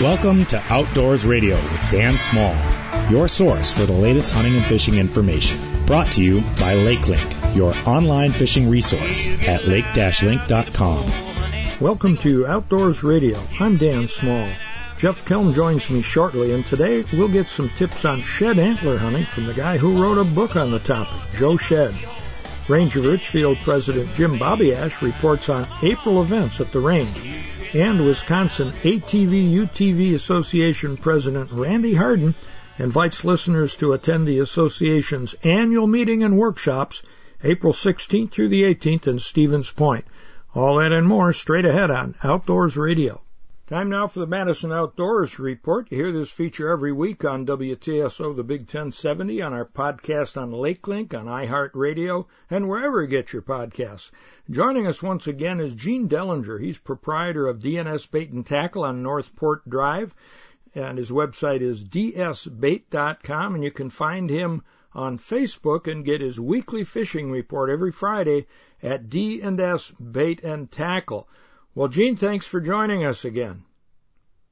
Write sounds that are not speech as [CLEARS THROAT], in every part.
Welcome to Outdoors Radio with Dan Small, your source for the latest hunting and fishing information. Brought to you by LakeLink, your online fishing resource at lake-link.com. Welcome to Outdoors Radio. I'm Dan Small. Jeff Kelm joins me shortly, and today we'll get some tips on shed antler hunting from the guy who wrote a book on the topic, Joe Shead. Range of Richfield President Jim Babiasz reports on April events at the range and Wisconsin ATV UTV Association President Randy Harden invites listeners to attend the association's annual meeting and workshops April 16th through the 18th in Stevens Point. All that and more straight ahead on Outdoors Radio. Time now for the Madison Outdoors Report. You hear this feature every week on WTSO, the Big 1070, on our podcast on LakeLink, on iHeartRadio, and wherever you get your podcasts. Joining us once again is Gene Dellinger. He's proprietor of D&S Bait and Tackle on Northport Drive, and his website is dsbait.com, and you can find him on Facebook and get his weekly fishing report every Friday at D&S Bait and Tackle. Well, Gene, thanks for joining us again.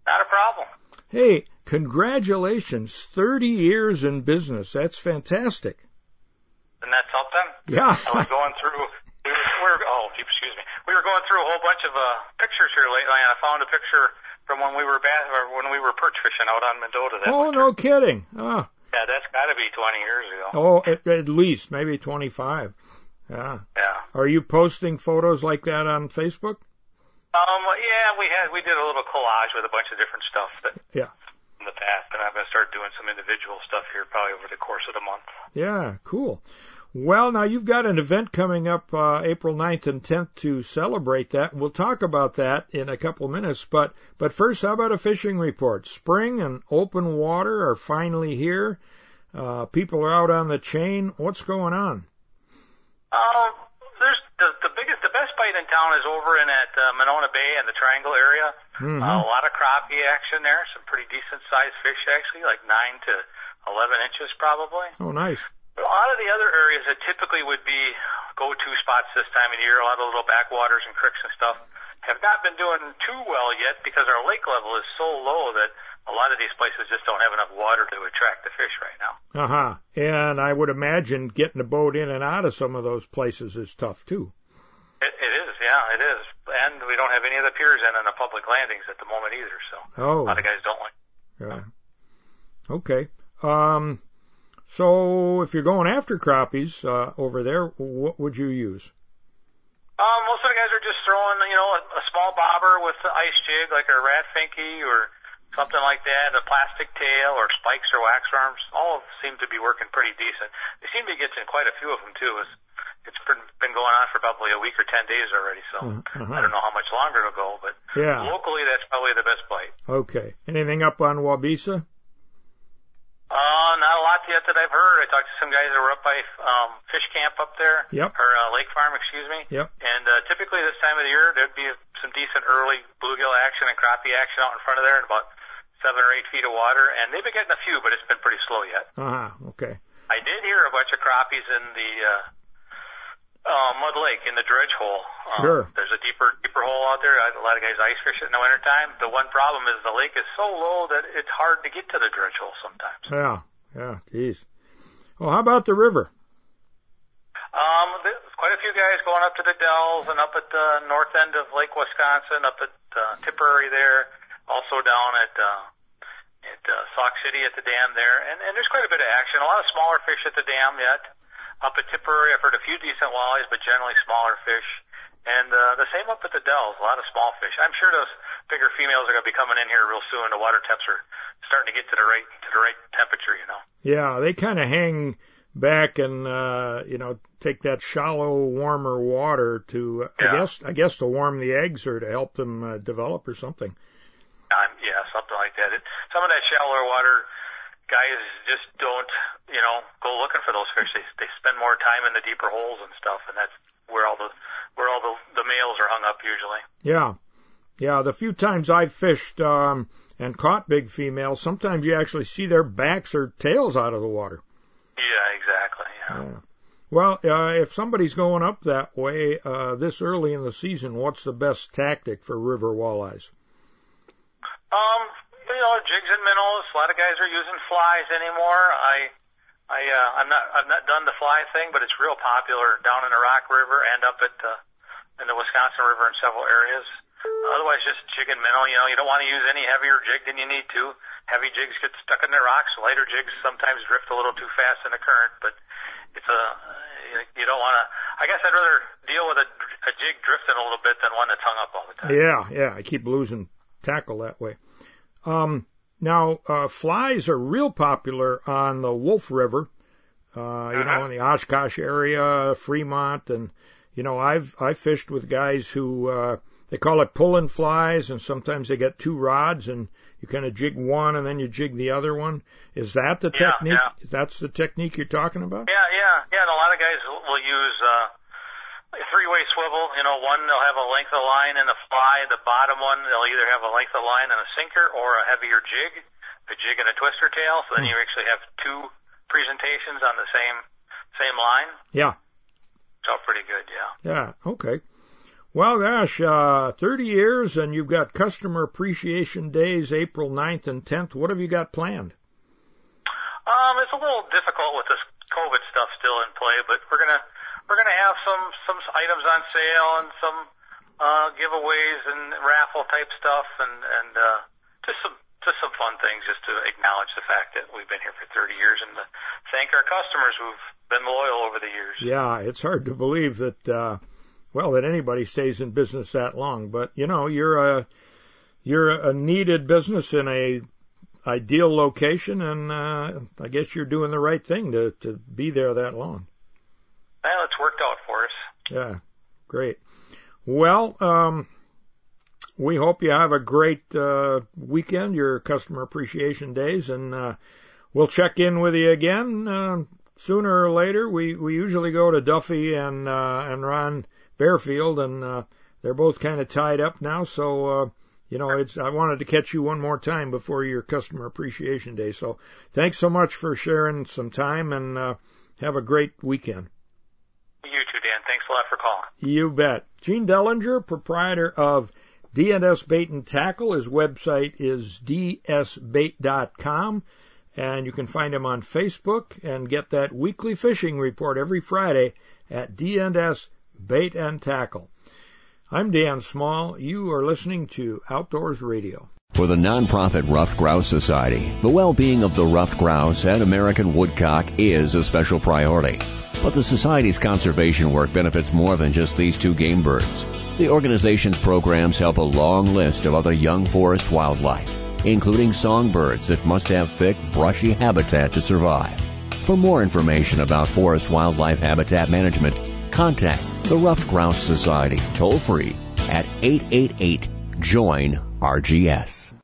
Not a problem. Hey, congratulations. 30 years in business. That's fantastic. Isn't that something? Yeah. I was going through, we were, oh, excuse me. We were going through a whole bunch of uh, pictures here lately, and I found a picture from when we were bass, or when we were perch fishing out on Mendota. That oh, winter. no kidding. Oh. Yeah, that's got to be 20 years ago. Oh, at, at least, maybe 25. Yeah. Yeah. Are you posting photos like that on Facebook? Um, yeah, we had we did a little collage with a bunch of different stuff that Yeah. in the past, and I'm going to start doing some individual stuff here probably over the course of the month. Yeah, cool. Well, now you've got an event coming up uh, April 9th and 10th to celebrate that, and we'll talk about that in a couple of minutes. But but first, how about a fishing report? Spring and open water are finally here. Uh, people are out on the chain. What's going on? Um, the, the biggest, the best bite in town is over in at uh, Monona Bay and the Triangle area. Mhm. Uh, a lot of crappie action there. Some pretty decent sized fish actually, like nine to eleven inches probably. Oh, nice. A lot of the other areas that typically would be go-to spots this time of year, a lot of little backwaters and creeks and stuff, have not been doing too well yet because our lake level is so low that a lot of these places just don't have enough water to attract the fish right now. Uh huh. And I would imagine getting a boat in and out of some of those places is tough too. It, it is, yeah, it is. And we don't have any of the piers in on the public landings at the moment either, so Oh. a lot of guys don't like. Yeah. Okay. Um, so if you're going after crappies uh, over there, what would you use? Um, most of the guys are just throwing, you know, a, a small bobber with the ice jig, like a Rat Finkee or something like that, a plastic tail or spikes or waxworms. All seem to be working pretty decent. They seem to be getting quite a few of them too. It's, it's been, going on for probably a week or ten days already, so Uh-huh. I don't know how much longer it'll go, but Yeah. locally that's probably the best bite. Okay. Anything up on Waubesa? Uh, not a lot yet that I've heard. I talked to some guys that were up by um, fish camp up there, Yep. or uh, lake farm, excuse me. Yep. And uh, typically this time of the year, there'd be some decent early bluegill action and crappie action out in front of there in about seven or eight feet of water. And they've been getting a few, but it's been pretty slow yet. Uh huh. Okay. I did hear a bunch of crappies in the uh, uh, Mud Lake in the dredge hole. Um, Sure. There's a deeper, deeper hole out there. A lot of guys ice fish it in the wintertime. The one problem is the lake is so low that it's hard to get to the dredge hole sometimes. Yeah. Yeah. Geez. Well, how about the river? Um, there's quite a few guys going up to the Dells and up at the north end of Lake Wisconsin, up at uh, Tipperary there, also down at uh, at uh, Sauk City at the dam there, and, and there's quite a bit of action. A lot of smaller fish at the dam yet. Up at Tipperary, I've heard a few decent walleyes, but generally smaller fish. And uh, the same up at the Dells, a lot of small fish. I'm sure those bigger females are going to be coming in here real soon. The water temps are starting to get to the right to the right temperature, you know. Yeah, they kind of hang back and uh, you know take that shallow, warmer water to I Yeah. guess I guess to warm the eggs or to help them uh, develop or something. Um, yeah, something like that. It, some of that shallower water guys just don't, you know, go looking for those fish. They they spend more time in the deeper holes and stuff, and that's where all the where all the the males are hung up usually. Yeah, yeah. The few times I've fished um, and caught big females, sometimes you actually see their backs or tails out of the water. Yeah, exactly. Yeah. Yeah. Well, uh, if somebody's going up that way uh, this early in the season, what's the best tactic for river walleyes? Um, you know, jigs and minnows. A lot of guys are using flies anymore. I, I, uh, I'm not, I've not done the fly thing, but it's real popular down in the Rock River and up at uh, in the Wisconsin River in several areas. Otherwise, just jig and minnow. You know, you don't want to use any heavier jig than you need to. Heavy jigs get stuck in the rocks. Lighter jigs sometimes drift a little too fast in the current, but it's a you don't want to. I guess I'd rather deal with a, a jig drifting a little bit than one that's hung up all the time. Yeah, yeah. I keep losing tackle that way. Um, now uh, flies are real popular on the Wolf River. Uh, you uh-huh. know, in the Oshkosh area, Fremont, and you know, I've I fished with guys who uh, they call it pulling flies, and sometimes they get two rods, and you kind of jig one and then you jig the other one. Is that the yeah, technique? Yeah. That's the technique you're talking about? Yeah, yeah, yeah. And a lot of guys will use uh, three-way swivel. You know, one they'll have a length of line and a fly. The bottom one they'll either have a length of line and a sinker or a heavier jig, a jig and a twister tail. So then hmm. you actually have two presentations on the same same line. Yeah. So pretty good, yeah. Yeah. Okay. Well, gosh, uh, 30 years and you've got customer appreciation days April 9th and 10th. What have you got planned? Um, it's a little difficult with this COVID stuff still in play, but we're gonna we're gonna have some some items on sale and some uh, giveaways and raffle type stuff and and uh, just some just some fun things just to acknowledge the fact that we've been here for 30 years and to thank our customers who've been loyal over the years. Yeah, it's hard to believe that. Uh, well, that anybody stays in business that long. But you know, you're a you're a needed business in a ideal location, and uh, I guess you're doing the right thing to to be there that long. Well, it's worked out for us. Yeah, great. Well, um, we hope you have a great uh, weekend, your customer appreciation days, and uh, we'll check in with you again uh, sooner or later. We we usually go to Duffy and uh, and Ron Barefield, and uh, they're both kind of tied up now. So, uh, you know, it's I wanted to catch you one more time before your customer appreciation day. So, thanks so much for sharing some time, and uh, have a great weekend. You too, Dan. Thanks a lot for calling. You bet. Gene Dellinger, proprietor of D&S Bait and Tackle. His website is dsbait.com. And you can find him on Facebook and get that weekly fishing report every Friday at D&S bait and tackle. I'm Dan Small. You are listening to Outdoors Radio. For the nonprofit Ruffed Grouse Society, the well-being of the ruffed grouse and American woodcock is a special priority. But the Society's conservation work benefits more than just these two game birds. The organization's programs help a long list of other young forest wildlife, including songbirds that must have thick, brushy habitat to survive. For more information about forest wildlife habitat management, contact the Ruffed Grouse Society toll free at 888 JOIN RGS.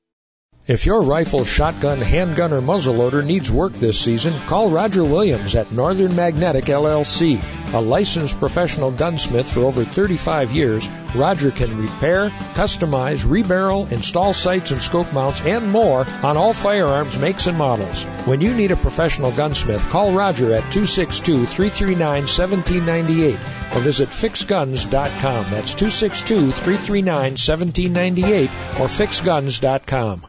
If your rifle, shotgun, handgun, or muzzleloader needs work this season, call Roger Williams at Northern Magnetic LLC. A licensed professional gunsmith for over 35 years, Roger can repair, customize, rebarrel, install sights and scope mounts, and more on all firearms makes and models. When you need a professional gunsmith, call Roger at 262-339-1798 or visit fixguns.com. That's 262-339-1798 or fixguns.com.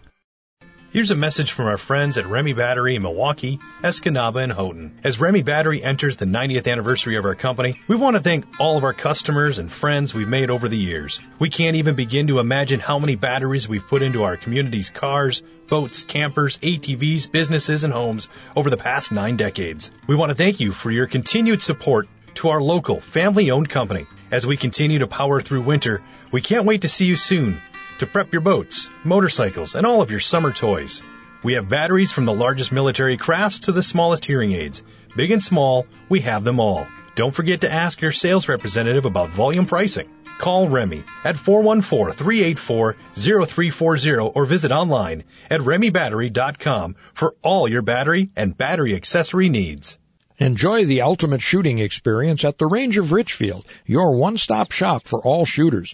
Here's a message from our friends at Remy Battery in Milwaukee, Escanaba, and Houghton. As Remy Battery enters the 90th anniversary of our company, we want to thank all of our customers and friends we've made over the years. We can't even begin to imagine how many batteries we've put into our community's cars, boats, campers, ATVs, businesses, and homes over the past nine decades. We want to thank you for your continued support to our local, family owned company. As we continue to power through winter, we can't wait to see you soon to prep your boats, motorcycles, and all of your summer toys. We have batteries from the largest military crafts to the smallest hearing aids. Big and small, we have them all. Don't forget to ask your sales representative about volume pricing. Call Remy at 414-384-0340 or visit online at remybattery.com for all your battery and battery accessory needs. Enjoy the ultimate shooting experience at the Range of Richfield, your one-stop shop for all shooters.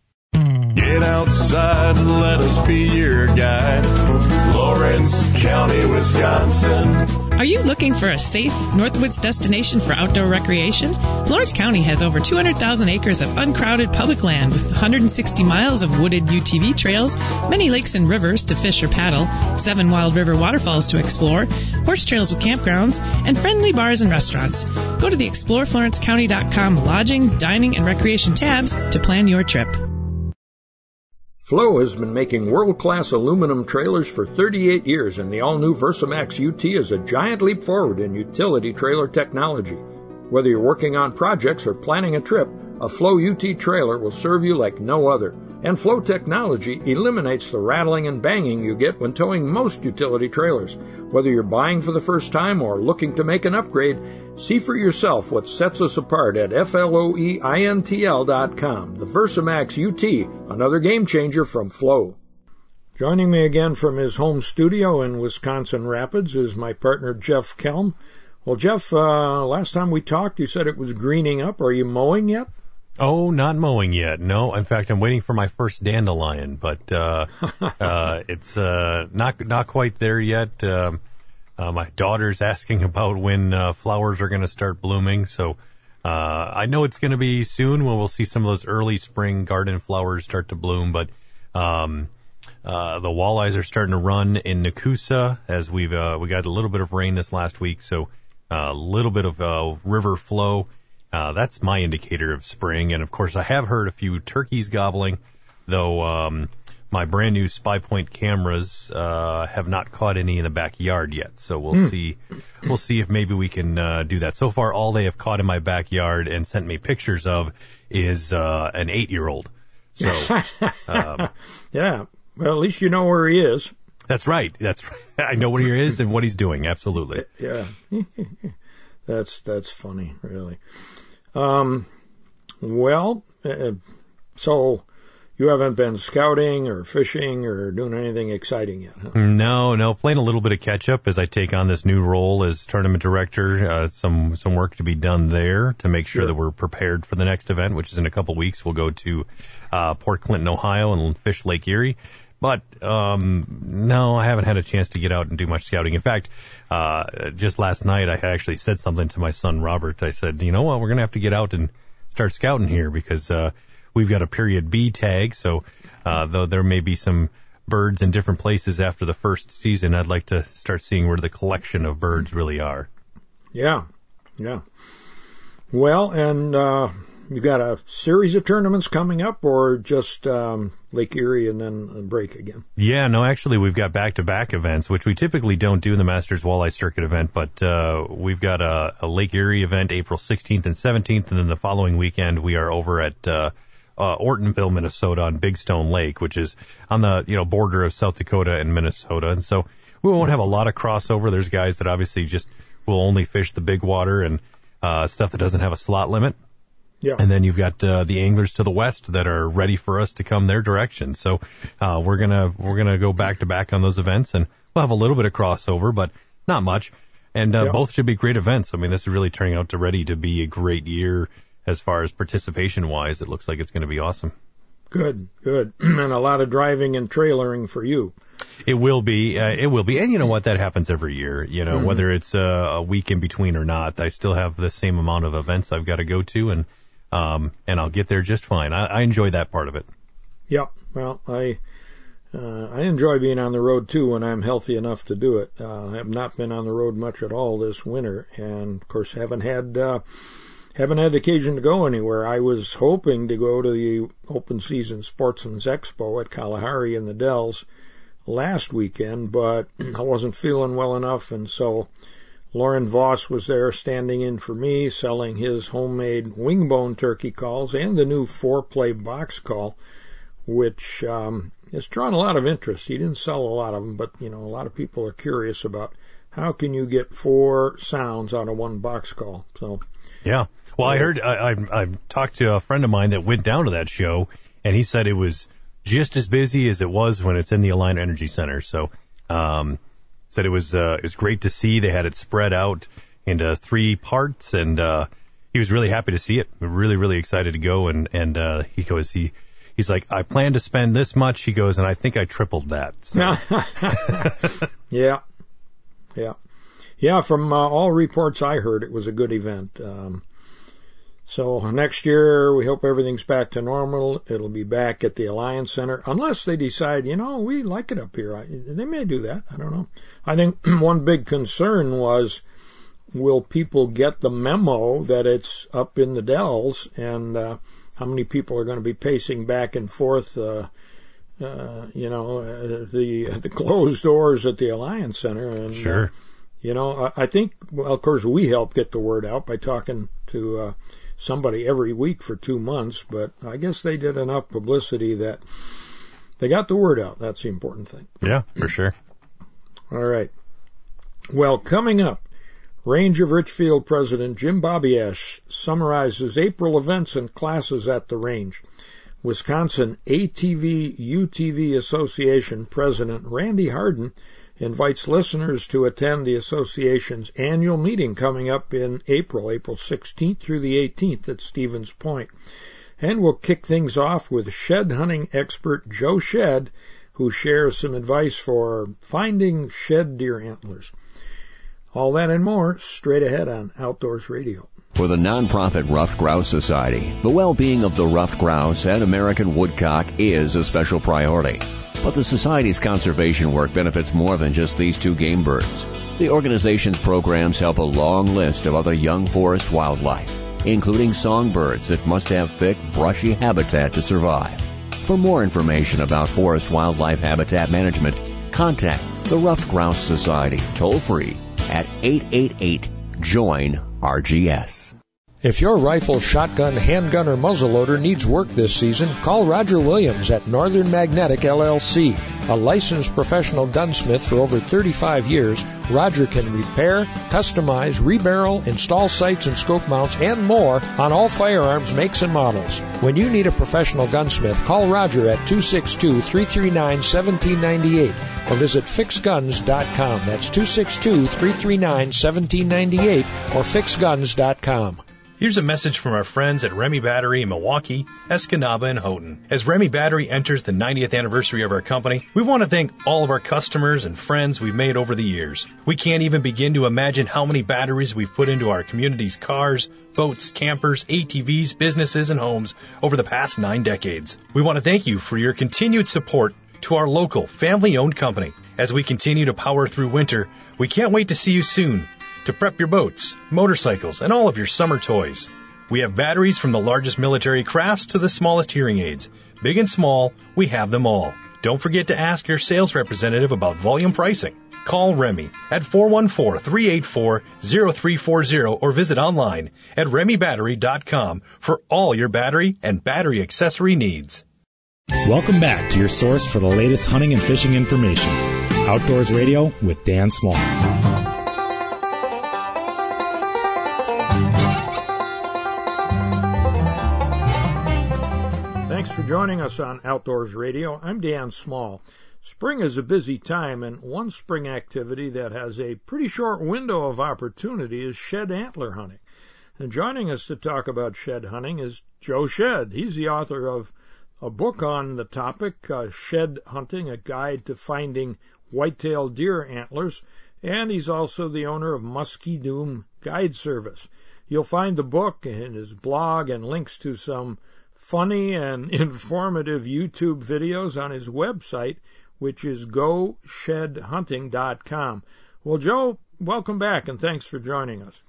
Get outside and let us be your guide. Florence County, Wisconsin. Are you looking for a safe Northwoods destination for outdoor recreation? Florence County has over 200,000 acres of uncrowded public land with 160 miles of wooded UTV trails, many lakes and rivers to fish or paddle, seven wild river waterfalls to explore, horse trails with campgrounds, and friendly bars and restaurants. Go to the exploreflorencecounty.com lodging, dining, and recreation tabs to plan your trip. Floe has been making world-class aluminum trailers for 38 years, and the all-new Versamax UT is a giant leap forward in utility trailer technology. Whether you're working on projects or planning a trip, a Floe UT trailer will serve you like no other. And Floe technology eliminates the rattling and banging you get when towing most utility trailers. Whether you're buying for the first time or looking to make an upgrade, see for yourself what sets us apart at FLOEINTL.com. The Versamax UT, another game changer from Floe. Joining me again from his home studio in Wisconsin Rapids is my partner Jeff Kelm. Well, Jeff, uh, last time we talked, you said it was greening up. Are you mowing yet? Oh, not mowing yet. No, in fact, I'm waiting for my first dandelion, but uh, [LAUGHS] uh, it's uh, not not quite there yet. Um, uh, my daughter's asking about when uh, flowers are going to start blooming, so uh, I know it's going to be soon when we'll see some of those early spring garden flowers start to bloom. But um, uh, the walleyes are starting to run in Nekoosa as we've uh, we got a little bit of rain this last week, so a little bit of uh, river flow. Uh, that's my indicator of spring. And of course, I have heard a few turkeys gobbling, though um, my brand new Spy Point cameras uh, have not caught any in the backyard yet. So we'll Hmm. see. We'll see if maybe we can uh, do that. So far, all they have caught in my backyard and sent me pictures of is uh, an eight-year-old. So [LAUGHS] um, Yeah. Well, at least you know where he is. That's right. That's right. [LAUGHS] I know where he is and what he's doing. Absolutely. [LAUGHS] Yeah. [LAUGHS] that's that's funny, really. Um, well, uh, so you haven't been scouting or fishing or doing anything exciting yet, huh? No, no, playing a little bit of catch up as I take on this new role as tournament director. Uh, some some work to be done there to make sure Sure. that we're prepared for the next event, which is in a couple weeks. We'll go to uh, Port Clinton, Ohio, and fish Lake Erie. But um, no, I haven't had a chance to get out and do much scouting. In fact, uh, just last night I actually said something to my son Robert. I said, you know what, we're gonna have to get out and start scouting here because uh, we've got a period B tag. So uh, though there may be some birds in different places after the first season, I'd like to start seeing where the collection of birds really are. Yeah, yeah. Well, and uh, you got a series of tournaments coming up, or just um, Lake Erie and then a break again? Yeah, no, actually, we've got back-to-back events, which we typically don't do in the Masters Walleye Circuit event, but uh, we've got a, a Lake Erie event April 16th and 17th, and then the following weekend we are over at uh, uh, Ortonville, Minnesota, on Big Stone Lake, which is on the you know border of South Dakota and Minnesota, and so we won't have a lot of crossover. There's guys that obviously just will only fish the big water and uh, stuff that doesn't have a slot limit. Yeah. And then you've got uh, the anglers to the west that are ready for us to come their direction. So uh, we're gonna we're gonna go back to back on those events, and we'll have a little bit of crossover, but not much. And uh, Yeah. both should be great events. I mean, this is really turning out to ready to be a great year as far as participation wise. It looks like it's going to be awesome. Good, good, [CLEARS THROAT] and a lot of driving and trailering for you. It will be. Uh, it will be. And you know what? That happens every year. You know, whether it's uh, a week in between or not, I still have the same amount of events I've got to go to, and um, and I'll get there just fine. I, I enjoy that part of it. Yeah. Well, I uh, I enjoy being on the road too when I'm healthy enough to do it. Uh, I have not been on the road much at all this winter, and of course haven't had uh, haven't had occasion to go anywhere. I was hoping to go to the open season Sportsman's Expo at Kalahari in the Dells last weekend, but [CLEARS THROAT] I wasn't feeling well enough, and so Lauren Voss was there standing in for me, selling his homemade wingbone turkey calls and the new four play box call, which um, it's drawn a lot of interest. He didn't sell a lot of them, but you know, a lot of people are curious about how can you get four sounds out of one box call. So yeah. Well, I heard I, I've, I've talked to a friend of mine that went down to that show, and he said it was just as busy as it was when it's in the Alliant Energy Center. So, um, said it was uh, it was great to see. They had it spread out into three parts, and uh, he was really happy to see it. Really, really excited to go. And and uh, he goes he he's like I plan to spend this much. He goes, and I think I tripled that. So. [LAUGHS] yeah, yeah, yeah. From uh, all reports I heard, it was a good event. Um, so next year, we hope everything's back to normal. It'll be back at the Alliant Center, unless they decide, you know, we like it up here. They may do that. I don't know. I think [CLEARS THROAT] one big concern was, will people get the memo that it's up in the Dells, and uh, how many people are going to be pacing back and forth? Uh, uh, you know, uh, the [LAUGHS] the closed doors at the Alliant Center, and sure. Uh, you know, I, I think, well, of course, we help get the word out by talking to uh, somebody every week for two months, but I guess they did enough publicity that they got the word out. That's the important thing. Yeah, for sure. All right. Well, coming up, Range of Richfield President Jim Babiasz summarizes April events and classes at the range. Wisconsin ATV UTV Association President Randy Harden invites listeners to attend the association's annual meeting coming up in April, April 16th through the 18th at Stevens Point. And we'll kick things off with shed hunting expert Joe Shead, who shares some advice for finding shed deer antlers. All that and more straight ahead on Outdoors Radio. For the nonprofit Ruffed Grouse Society, the well-being of the ruffed grouse and American woodcock is a special priority. But the Society's conservation work benefits more than just these two game birds. The organization's programs help a long list of other young forest wildlife, including songbirds that must have thick, brushy habitat to survive. For more information about forest wildlife habitat management, contact the Ruffed Grouse Society toll free at 888 JOIN RGS. If your rifle, shotgun, handgun, or muzzleloader needs work this season, call Roger Williams at Northern Magnetic LLC. A licensed professional gunsmith for over 35 years, Roger can repair, customize, rebarrel, install sights and scope mounts, and more on all firearms makes and models. When you need a professional gunsmith, call Roger at 262-339-1798 or visit fixguns.com. That's 262-339-1798 or fixguns.com. Here's a message from our friends at Remy Battery in Milwaukee, Escanaba, and Houghton. As Remy Battery enters the 90th anniversary of our company, we want to thank all of our customers and friends we've made over the years. We can't even begin to imagine how many batteries we've put into our community's cars, boats, campers, ATVs, businesses, and homes over the past nine decades. We want to thank you for your continued support to our local, family owned company. As we continue to power through winter, we can't wait to see you soon to prep your boats, motorcycles, and all of your summer toys. We have batteries from the largest military crafts to the smallest hearing aids. Big and small, we have them all. Don't forget to ask your sales representative about volume pricing. Call Remy at 414-384-0340 or visit online at remybattery.com for all your battery and battery accessory needs. Welcome back to your source for the latest hunting and fishing information. Outdoors Radio with Dan Small. Joining us on Outdoors Radio. I'm Dan Small. Spring is a busy time, and one spring activity that has a pretty short window of opportunity is shed antler hunting. And joining us to talk about shed hunting is Joe Shead. He's the author of a book on the topic, uh, Shed Hunting, a guide to finding white-tailed deer antlers, and he's also the owner of Muskie Doom Guide Service. You'll find the book and his blog and links to some funny and [LAUGHS] informative YouTube videos on his website, which is goshedhunting.com. Well, Joe, welcome back and thanks for joining us.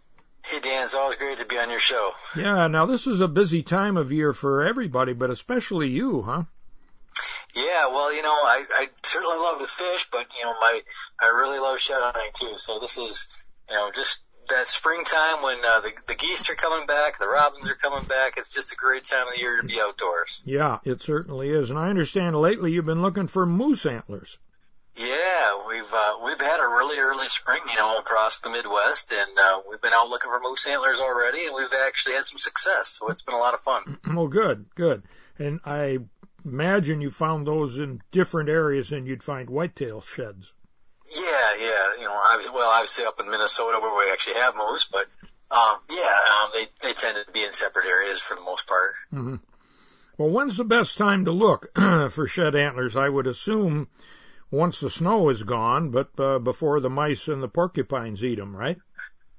Hey, Dan, it's always great to be on your show. Yeah, now this is a busy time of year for everybody, but especially you, huh? Yeah, well, you know, I, I certainly love to fish, but, you know, my, I really love shed hunting too. So this is, you know, just that springtime when uh, the the geese are coming back, the robins are coming back. It's just a great time of the year to be outdoors. Yeah, it certainly is. And I understand lately you've been looking for moose antlers. Yeah, we've uh, we've had a really early spring, you know, across the Midwest, and uh, we've been out looking for moose antlers already, and we've actually had some success. So it's been a lot of fun. [CLEARS THROAT] Well, good, good. And I imagine you found those in different areas than you'd find whitetail sheds. Yeah, yeah. You know, obviously, well, obviously up in Minnesota where we actually have moose, but um, yeah, um, they they tend to be in separate areas for the most part. Mm-hmm. Well, when's the best time to look [CLEARS THROAT] for shed antlers? I would assume once the snow is gone, but uh, before the mice and the porcupines eat them, right?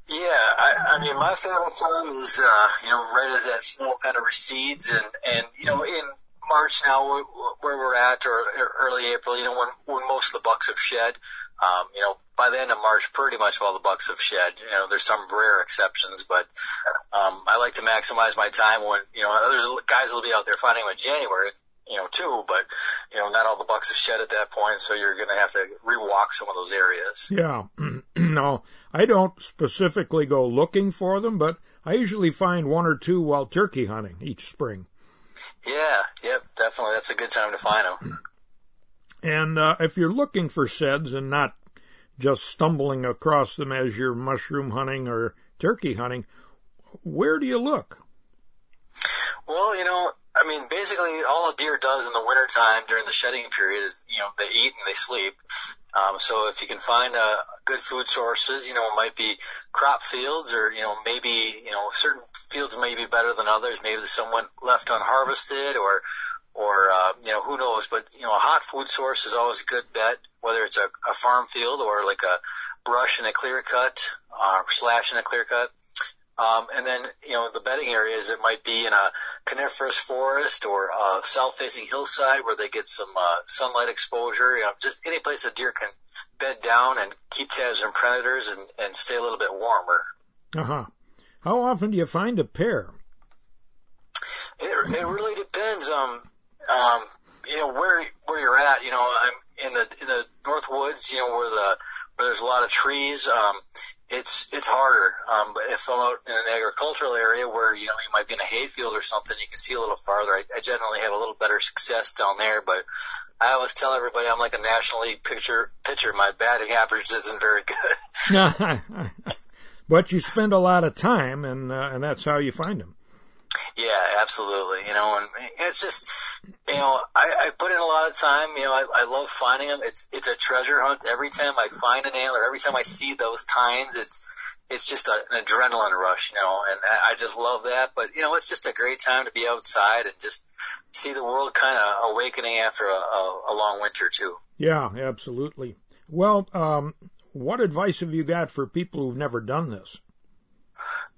Yeah, I, I mean, my favorite time is, uh, you know, right as that snow kind of recedes and, and, you know, in March now where we're at or early April, you know, when, when most of the bucks have shed, um, you know, by the end of March, pretty much all the bucks have shed. You know, there's some rare exceptions, but, um, I like to maximize my time when, you know, there's guys will be out there finding them in January you know, too, but, you know, not all the bucks have shed at that point, so you're going to have to rewalk some of those areas. Yeah. [CLEARS THROAT] no, I don't specifically go looking for them, but I usually find one or two while turkey hunting each spring. Yeah, yep, definitely. That's a good time to find them. [CLEARS THROAT] And uh, if you're looking for sheds and not just stumbling across them as you're mushroom hunting or turkey hunting, where do you look? Well, you know, I mean, basically all a deer does in the wintertime during the shedding period is, you know, they eat and they sleep. Um, so if you can find uh, good food sources, you know, it might be crop fields or, you know, maybe, you know, certain fields may be better than others. Maybe someone left unharvested or, or, uh, you know, who knows, but, you know, a hot food source is always a good bet, whether it's a, a farm field or like a brush and a clear cut, uh, slash and a clear cut. Um, and then, you know, the bedding areas, it might be in a coniferous forest or a south-facing hillside where they get some uh, sunlight exposure. You know, just any place a deer can bed down and keep tabs on predators and, and stay a little bit warmer. Uh huh. How often do you find a pair? It, it really depends. Um, um, you know where where you're at. You know, I'm in the in the north woods. You know where the where there's a lot of trees. Um, it's it's harder. Um, but if I'm out in an agricultural area where you know you might be in a hayfield or something, you can see a little farther. I, I generally have a little better success down there. But I always tell everybody I'm like a National League pitcher. Pitcher, my batting average isn't very good. [LAUGHS] [LAUGHS] [LAUGHS] but you spend a lot of time, and uh, and that's how you find them. Yeah, absolutely. You know, and it's just, you know, I, I put in a lot of time. You know, I, I love finding them. It's it's a treasure hunt. Every time I find an antler, every time I see those tines, it's it's just a, an adrenaline rush, you know, and I just love that. But you know, it's just a great time to be outside and just see the world kind of awakening after a, a, a long winter too. Yeah, absolutely. Well, um, what advice have you got for people who've never done this?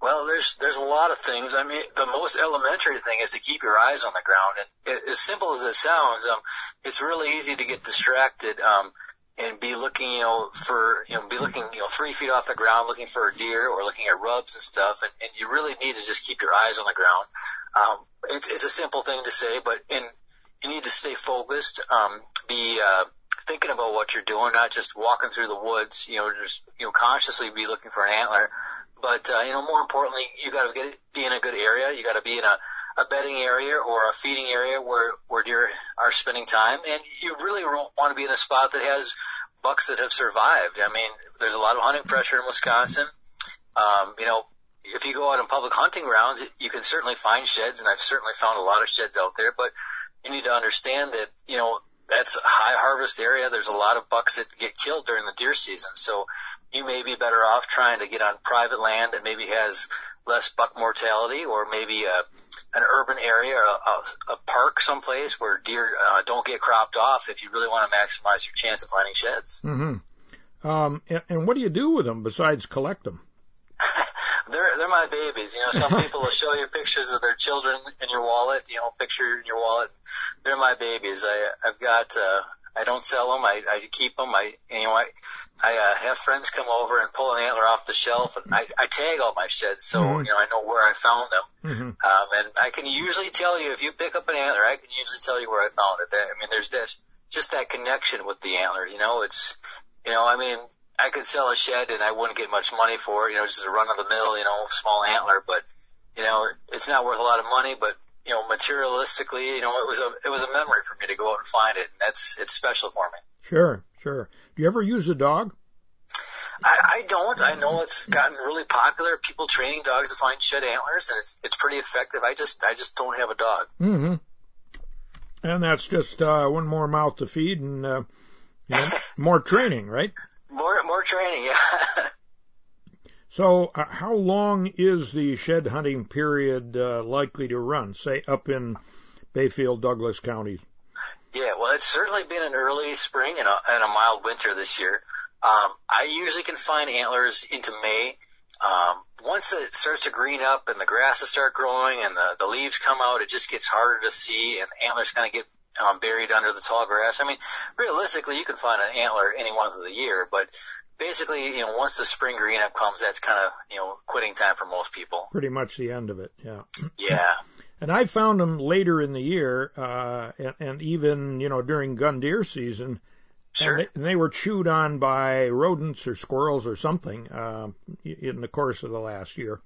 Well, there's there's a lot of things. I mean, the most elementary thing is to keep your eyes on the ground. And it, as simple as it sounds, um, it's really easy to get distracted. Um, and be looking, you know, for, you know, be looking, you know, three feet off the ground looking for a deer or looking at rubs and stuff. And, and you really need to just keep your eyes on the ground. Um, it's, it's a simple thing to say, but in, you need to stay focused, um, be, uh, thinking about what you're doing, not just walking through the woods, you know, just, you know, consciously be looking for an antler. But, uh, you know, more importantly, you gotta get, be in a good area. You gotta be in a, a bedding area or a feeding area where, where deer are spending time. And you really want to be in a spot that has bucks that have survived. I mean, there's a lot of hunting pressure in Wisconsin. Um, you know, if you go out on public hunting grounds, you can certainly find sheds, and I've certainly found a lot of sheds out there, but you need to understand that, you know, that's a high harvest area. There's a lot of bucks that get killed during the deer season. So you may be better off trying to get on private land that maybe has less buck mortality or maybe a, an urban area or a, a, a park someplace where deer uh, don't get cropped off if you really want to maximize your chance of finding sheds. Mm-hmm. Um, and, and what do you do with them besides collect them? [LAUGHS] they're they're my babies. You know, some [LAUGHS] people will show you pictures of their children in your wallet. You know, picture in your wallet. They're my babies. I I've got. uh I don't sell them. I I keep them. I you know I I uh, have friends come over and pull an antler off the shelf, and I I tag all my sheds so mm-hmm. you know I know where I found them. Mm-hmm. Um, and I can usually tell you if you pick up an antler, I can usually tell you where I found it. I mean, there's this just that connection with the antlers. You know, it's you know I mean I could sell a shed and I wouldn't get much money for it, you know, just a run of the mill, you know, small antler, but you know, it's not worth a lot of money, but you know, materialistically, you know, it was a it was a memory for me to go out and find it, and that's it's special for me. Sure, sure. Do you ever use a dog? I, I don't. I know it's gotten really popular. People training dogs to find shed antlers, and it's it's pretty effective. I just I just don't have a dog. Mm-hmm. And that's just uh, one more mouth to feed and uh, you know, [LAUGHS] more training, right? More more training, yeah. [LAUGHS] so, uh, how long is the shed hunting period uh, likely to run? Say up in Bayfield, Douglas counties. Yeah, well, it's certainly been an early spring and a, and a mild winter this year. Um, I usually can find antlers into May. Um, once it starts to green up and the grasses start growing and the, the leaves come out, it just gets harder to see and antlers kind of get um, buried under the tall grass. I mean, realistically, you can find an antler any month of the year, but basically, you know, once the spring green up comes, that's kind of, you know, quitting time for most people. Pretty much the end of it, yeah. Yeah. And I found them later in the year, uh, and, and even, you know, during gun deer season, Sure. And they, and they were chewed on by rodents or squirrels or something uh, in the course of the last year.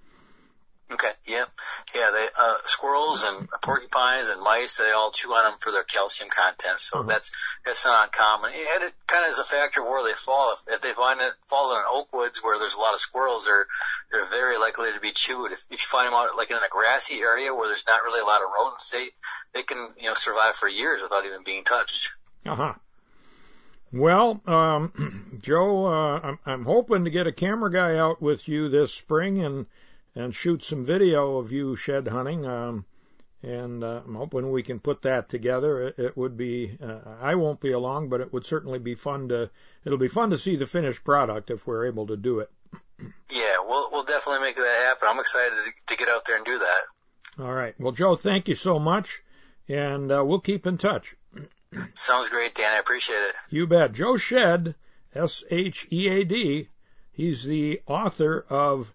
Okay. Yeah. Yeah. They uh, squirrels and porcupines and mice. They all chew on them for their calcium content. So Uh-huh. that's that's not uncommon. And it kind of is a factor of where they fall. If, if they find it fall in oak woods where there's a lot of squirrels, they're they're very likely to be chewed. If, if you find them out like in a grassy area where there's not really a lot of rodents, they they can you know survive for years without even being touched. Uh huh. Well, um, [CLEARS THROAT] Joe, uh, I'm, I'm hoping to get a camera guy out with you this spring and and shoot some video of you shed hunting. Um, and uh, I'm hoping we can put that together. It, it would be, uh, I won't be along, but it would certainly be fun to. It'll be fun to see the finished product if we're able to do it. Yeah, we'll we'll definitely make that happen. I'm excited to, to get out there and do that. All right. Well, Joe, thank you so much, and uh, we'll keep in touch. Sounds great, Dan. I appreciate it. You bet. Joe Shead, S H E A D, he's the author of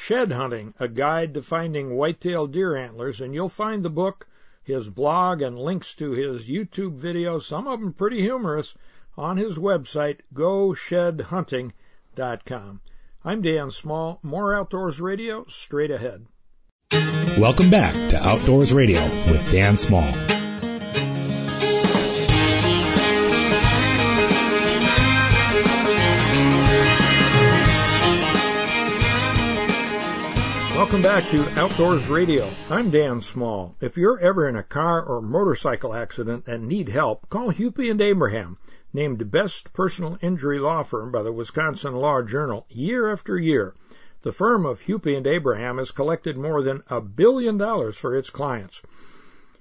Shed Hunting, a guide to finding white-tailed deer antlers, and you'll find the book, his blog, and links to his YouTube videos, some of them pretty humorous, on his website, goshedhunting.com. I'm Dan Small. More Outdoors Radio straight ahead. Welcome back to Outdoors Radio with Dan Small. Welcome back to Outdoors Radio. I'm Dan Small. If you're ever in a car or motorcycle accident and need help, call Hupy and Abraham, named best personal injury law firm by the Wisconsin Law Journal year after year. The firm of Hupy and Abraham has collected more than a billion dollars for its clients.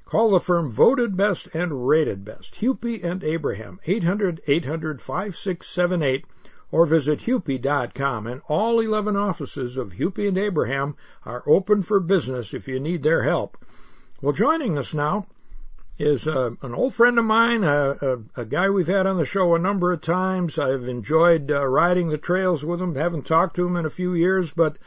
Call the firm voted best and rated best. Hupy and Abraham, 800-800-5678 or visit Hupy.com. And all 11 offices of Hupy and Abraham are open for business if you need their help. Well, joining us now is uh, an old friend of mine, a, a, a, guy we've had on the show a number of times. I've enjoyed uh, riding the trails with him. Haven't talked to him in a few years, but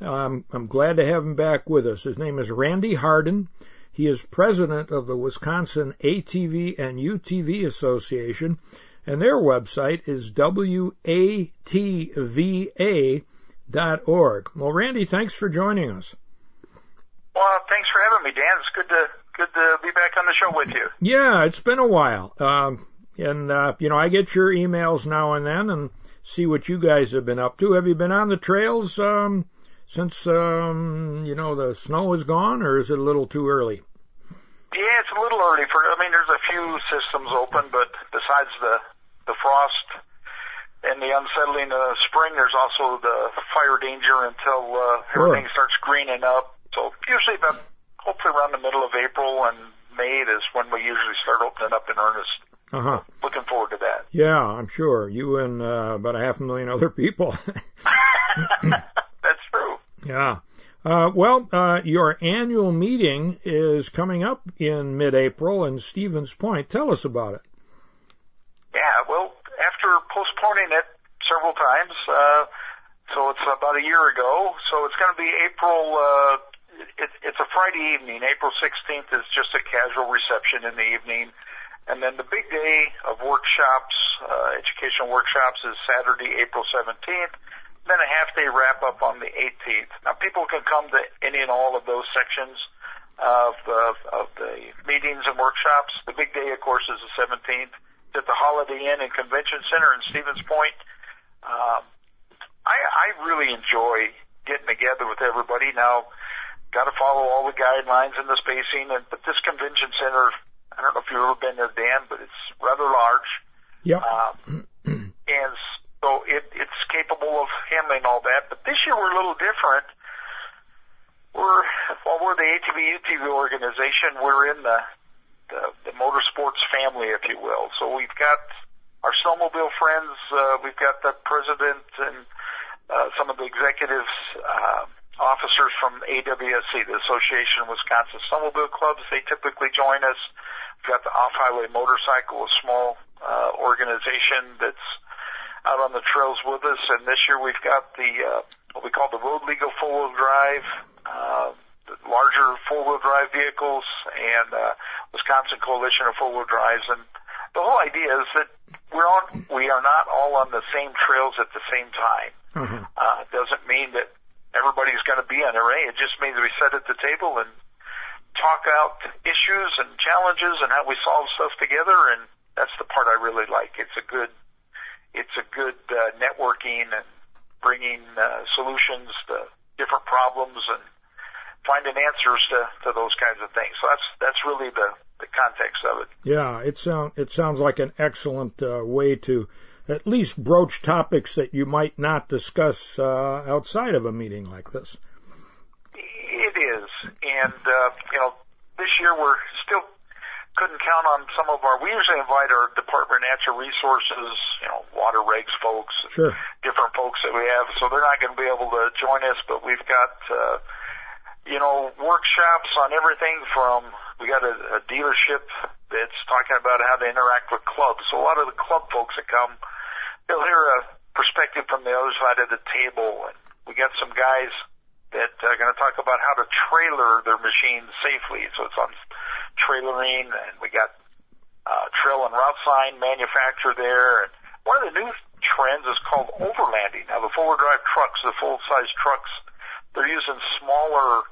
um, I'm glad to have him back with us. His name is Randy Harden. He is president of the Wisconsin ATV and UTV Association, and their website is watva.org. Well, Randy, thanks for joining us. Well, thanks for having me, Dan. It's good to good to be back on the show with you. Yeah, it's been a while. Um, and uh, you know, I get your emails now and then and see what you guys have been up to. Have you been on the trails um, since um, you know the snow is gone, or is it a little too early? Yeah, it's a little early for. I mean, there's a few systems open, but besides the the frost and the unsettling of spring, there's also the fire danger until uh, Sure. everything starts greening up. So usually about hopefully around the middle of April and May is when we usually start opening up in earnest. Uh huh. Looking forward to that. Yeah, I'm sure you and uh, about a half a million other people. [LAUGHS] That's true. yeah. Uh, well, uh, your annual meeting is coming up in mid-April in Stevens Point. Tell us about it. Yeah, well, after postponing it several times, uh, so it's about a year ago. So it's going to be April. Uh, it, it's a Friday evening. April 16th is just a casual reception in the evening, and then the big day of workshops uh, educational workshops is Saturday, April 17th. Then a half day wrap up on the 18th. Now people can come to any and all of those sections of, of, of the meetings and workshops. The big day, of course, is the 17th. At the Holiday Inn and Convention Center in Stevens Point. Um, I, I really enjoy getting together with everybody. Now, got to follow all the guidelines and the spacing. And but this convention center, I don't know if you've ever been there, Dan, but it's rather large. Yep. Um, [CLEARS THROAT] and so it, it's capable of handling all that. But this year we're a little different. We're well, we're the ATV UTV organization. We're in the, the motorsports family, if you will. So we've got our snowmobile friends. Uh, we've got the president and uh, some of the executives, uh, officers from AWSC, the Association of Wisconsin Snowmobile Clubs. They typically join us. We've got the Off-Highway Motorcycle, a small uh, organization that's out on the trails with us. And this year we've got the uh, what we call the Road Legal Four-Wheel Drive, uh, larger four-wheel drive vehicles, and uh, Wisconsin Coalition of Four-Wheel Drives. And the whole idea is that we're on, we are not all on the same trails at the same time. Mm-hmm. Uh, doesn't mean that everybody's going to be on array. It just means we sit at the table and talk out issues and challenges and how we solve stuff together. And that's the part I really like. It's a good, it's a good uh, networking and bringing uh, solutions to different problems and finding answers to, to those kinds of things. So that's that's really the the context of it. Yeah, it sound it sounds like an excellent uh, way to at least broach topics that you might not discuss uh, outside of a meeting like this. It is, and uh, you know, this year we're still couldn't count on some of our. We usually invite our Department of Natural Resources, you know, water regs folks, sure. different folks that we have. So they're not going to be able to join us, but we've got, uh, you know, workshops on everything from. We got a, a dealership that's talking about how to interact with clubs. So a lot of the club folks that come, they'll hear a perspective from the other side of the table, and we got some guys that are going to talk about how to trailer their machines safely. So it's on trailering, and we got uh, trail and route sign manufacturer there. And one of the new trends is called overlanding. Now the four-wheel drive trucks, the full-size trucks, they're using smaller.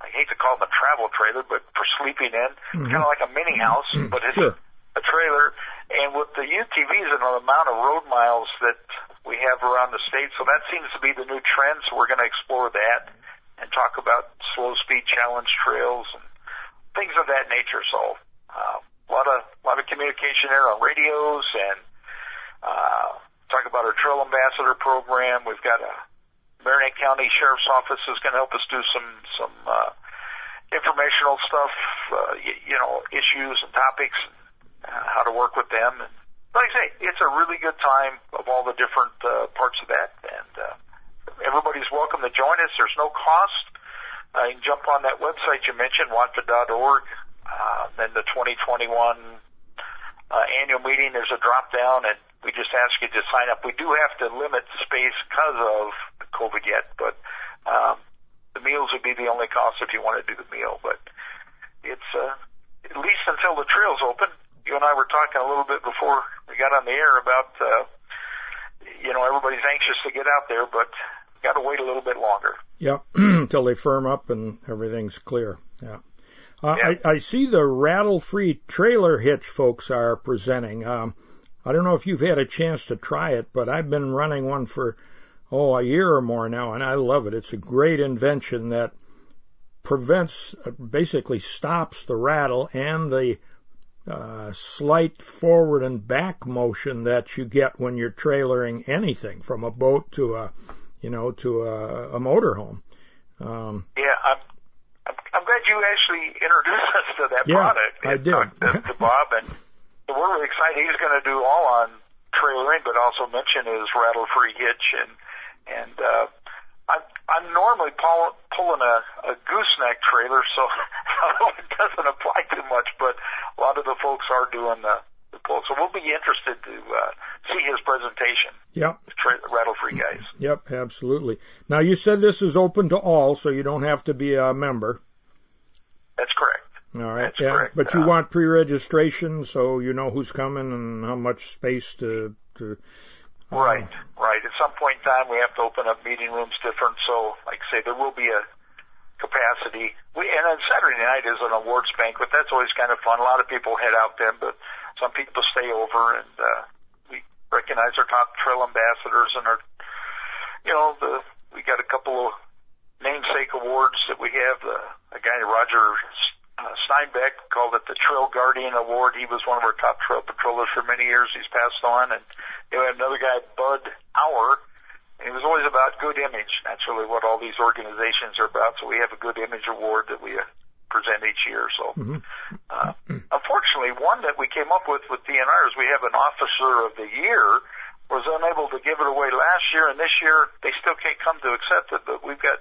I hate to call them a travel trailer, but for sleeping in, Mhm. kind of like a mini house, but it's Sure. a trailer. And with the UTVs and the amount of road miles that we have around the state, so that seems to be the new trend. So we're going to explore that and talk about slow speed challenge trails and things of that nature. So uh, a lot of a lot of communication there on radios and uh, talk about our trail ambassador program. We've got a Marinette County Sheriff's Office is going to help us do some some uh, informational stuff, uh, you, you know, issues and topics, uh, how to work with them. And like I say, it's a really good time of all the different uh, parts of that, and uh, everybody's welcome to join us. There's no cost. Uh, you can jump on that website you mentioned, watva.org. Uh, then the 2021 uh, annual meeting, there's a drop down, and we just ask you to sign up. We do have to limit space because of COVID yet, but um, the meals would be the only cost if you want to do the meal. But it's uh, at least until the trails open. You and I were talking a little bit before we got on the air about, uh, you know, everybody's anxious to get out there, but got to wait a little bit longer. Yep, [CLEARS THROAT] until they firm up and everything's clear. Yeah. Uh, Yeah. I, I see the rattle-free trailer hitch folks are presenting. Um, I don't know if you've had a chance to try it, but I've been running one for oh a year or more now, and I love it. It's a great invention that prevents, basically stops the rattle and the uh, slight forward and back motion that you get when you're trailering anything from a boat to a, you know, to a, a motorhome. Um, Yeah, I'm, I'm, I'm glad you actually introduced [LAUGHS] us to that Yeah, product. I did. To, to Bob, and we're really excited. He's going to do all on trailering, but also mention his rattle-free hitch, and and uh, I'm I'm normally pull, pulling a, a gooseneck trailer, so [LAUGHS] it doesn't apply too much. But a lot of the folks are doing the, the pull, so we'll be interested to uh, see his presentation. yep, tra- rattle-free guys. yep, absolutely. Now you said this is open to all, so you don't have to be a member. That's correct. All right. That's yeah, correct. but you Uh, want pre-registration so you know who's coming and how much space to to. Right, right. At some point in time, we have to open up meeting rooms different. So, like I say, there will be a capacity. We and on Saturday night is an awards banquet. That's always kind of fun. A lot of people head out then, but some people stay over, and uh, we recognize our top trail ambassadors and our, you know, the we got a couple of namesake awards that we have. The a guy Roger uh, Steinbeck called it the Trail Guardian Award. He was one of our top trail patrollers for many years. He's passed on, and you know, another guy, Bud Hour. And he was always about good image. That's really what all these organizations are about. So we have a good image award that we uh, present each year. So, uh, unfortunately, one that we came up with with DNR is we have an officer of the year. Was unable to give it away last year, and this year they still can't come to accept it. But we've got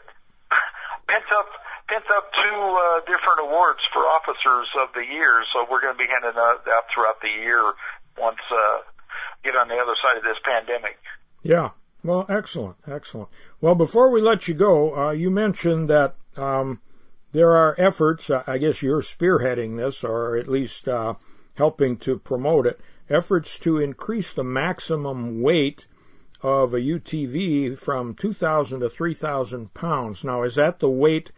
[LAUGHS] pent up pent up two uh, different awards for officers of the year. So we're going to be handing out, out throughout the year once uh, get on the other side of this pandemic. Yeah. Well, excellent, excellent. Well, before we let you go, uh, you mentioned that um, there are efforts. Uh, I guess you're spearheading this, or at least uh, helping to promote it. Efforts to increase the maximum weight of a UTV from 2,000 to 3,000 pounds. Now, is that the weight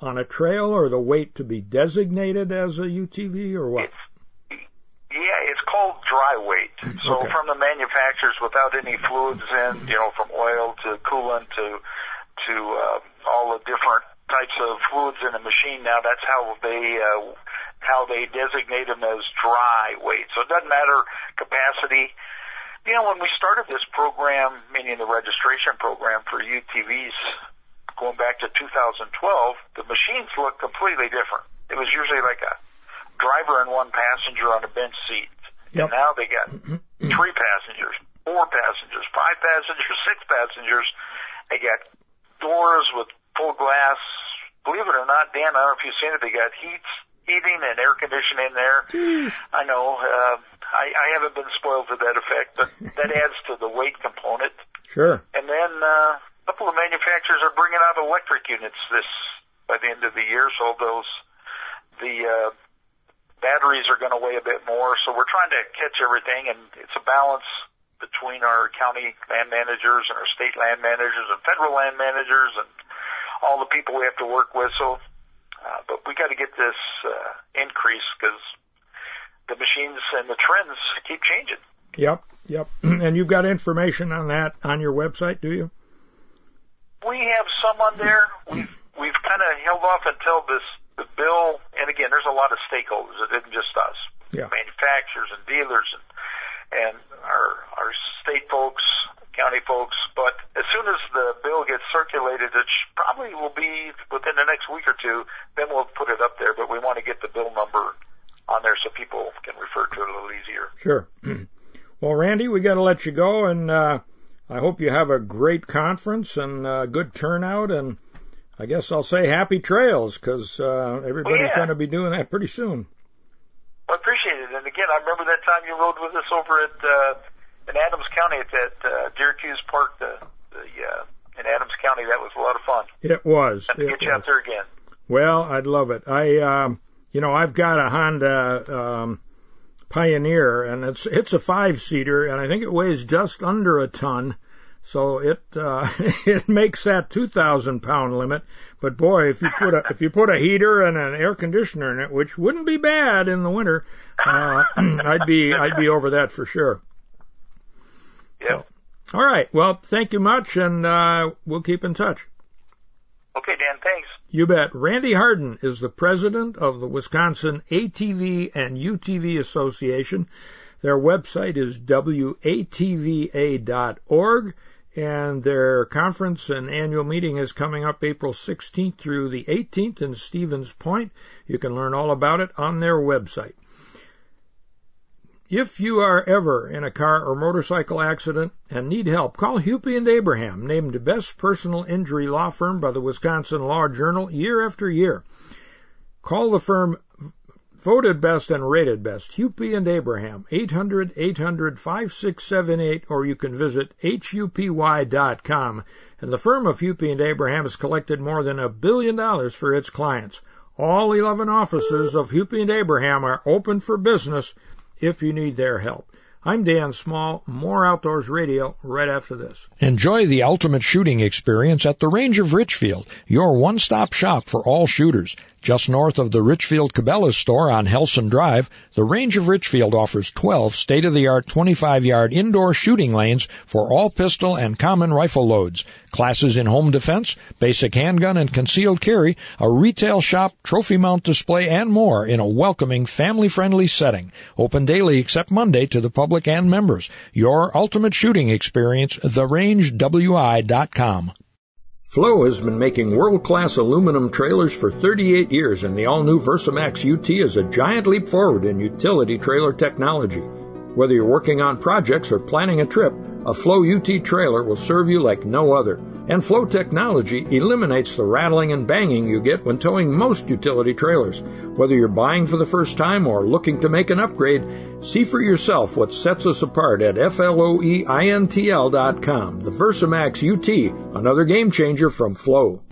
on a trail, or the weight to be designated as a UTV, or what? Yeah, it's called dry weight. So Okay. from the manufacturers, without any fluids in, you know, from oil to coolant to to uh, all the different types of fluids in the machine. Now that's how they uh, how they designate them as dry weight. So it doesn't matter capacity. You know, when we started this program, meaning the registration program for UTVs, going back to 2012, the machines looked completely different. It was usually like a driver and one passenger on a bench seat. Yep. And now they got three passengers, four passengers, five passengers, [LAUGHS] six passengers. They got doors with full glass. Believe it or not, Dan, I don't know if you've seen it. They got heats, heating and air conditioning in there. I know. Uh, I, I haven't been spoiled to that effect, but that [LAUGHS] adds to the weight component. Sure. And then uh, a couple of manufacturers are bringing out electric units this by the end of the year, so those the uh, batteries are going to weigh a bit more. So we're trying to catch everything, and it's a balance between our county land managers and our state land managers and federal land managers and all the people we have to work with. So, uh, but we got to get this uh, increase because the machines and the trends keep changing. Yep. Yep. [CLEARS THROAT] and you've got information on that on your website, do you? We have someone there. We've we've kind of held off until this the bill. And again, there's a lot of stakeholders. It isn't just us. Yeah. Manufacturers and dealers and and our our state folks, county folks. But as soon as the bill gets circulated, it probably will be within the next week or two. Then we'll put it up there. But we want to get the bill number on there so people can refer to it a little easier. Sure. [CLEARS THROAT] well, Randy, we got to let you go, and uh, I hope you have a great conference and uh, good turnout. And I guess I'll say happy trails because uh, everybody's Yeah. going to be doing that pretty soon. I appreciate it. And again, I remember that time you rode with us over at uh, in Adams County at that uh, Syracuse Park, the, the uh, in Adams County. That was a lot of fun. It was. Have to It get you out there again. Well, I'd love it. I, um, you know, I've got a Honda um, Pioneer, and it's it's a five seater, and I think it weighs just under a ton. So it uh, [LAUGHS] it makes that two thousand pound limit. But boy, if you put a if you put a heater and an air conditioner in it, which wouldn't be bad in the winter, uh, [CLEARS THROAT] I'd be I'd be over that for sure. Yeah. All right. Well, thank you much, and uh, we'll keep in touch. Okay, Dan. Thanks. You bet. Randy Harden is the president of the Wisconsin ATV and UTV Association. Their website is watva.org and their conference and annual meeting is coming up April 16th through the 18th in Stevens Point. You can learn all about it on their website. If you are ever in a car or motorcycle accident and need help, call Hupy and Abraham, named best personal injury law firm by the Wisconsin Law Journal year after year. Call the firm voted best and rated best, Hupy and Abraham, 800-800-5678, or you can visit hupy.com. And the firm of Hupy and Abraham has collected more than a billion dollars for its clients. All 11 offices of Hupy and Abraham are open for business if you need their help. I'm Dan Small. More Outdoors Radio right after this. Enjoy the ultimate shooting experience at the Range of Richfield, your one-stop shop for all shooters. Just north of the Richfield Cabela's store on Helson Drive, the Range of Richfield offers 12 state-of-the-art 25-yard indoor shooting lanes for all pistol and common rifle loads, classes in home defense, basic handgun and concealed carry, a retail shop, trophy mount display, and more in a welcoming, family-friendly setting. Open daily except Monday to the public and members. Your ultimate shooting experience, therangewi.com. Floe has been making world-class aluminum trailers for 38 years, and the all-new Versamax UT is a giant leap forward in utility trailer technology. Whether you're working on projects or planning a trip, a Floe UT trailer will serve you like no other. And Floe technology eliminates the rattling and banging you get when towing most utility trailers. Whether you're buying for the first time or looking to make an upgrade, see for yourself what sets us apart at FLOEINTL.com. The Versamax UT, another game changer from Floe.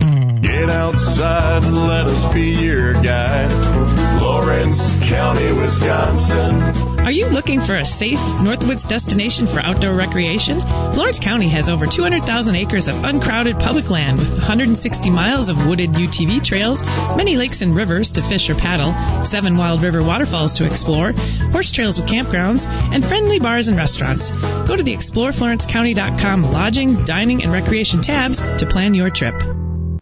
Get outside and let us be your guide. Florence County, Wisconsin. Are you looking for a safe Northwoods destination for outdoor recreation? Florence County has over 200,000 acres of uncrowded public land with 160 miles of wooded UTV trails, many lakes and rivers to fish or paddle, seven wild river waterfalls to explore, horse trails with campgrounds, and friendly bars and restaurants. Go to the exploreflorencecounty.com lodging, dining, and recreation tabs to plan your trip.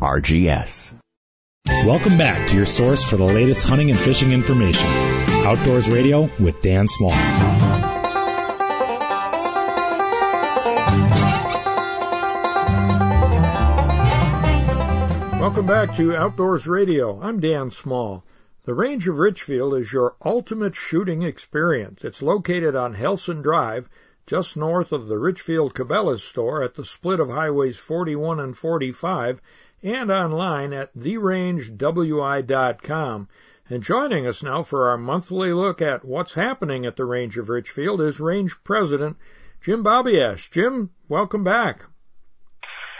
RGS. Welcome back to your source for the latest hunting and fishing information. Outdoors Radio with Dan Small. Welcome back to Outdoors Radio. I'm Dan Small. The Range of Richfield is your ultimate shooting experience. It's located on Helson Drive, just north of the Richfield Cabela's store at the split of highways 41 and 45 and online at therangewi.com. And joining us now for our monthly look at what's happening at the Range of Richfield is Range President Jim Babiasz. Jim, welcome back.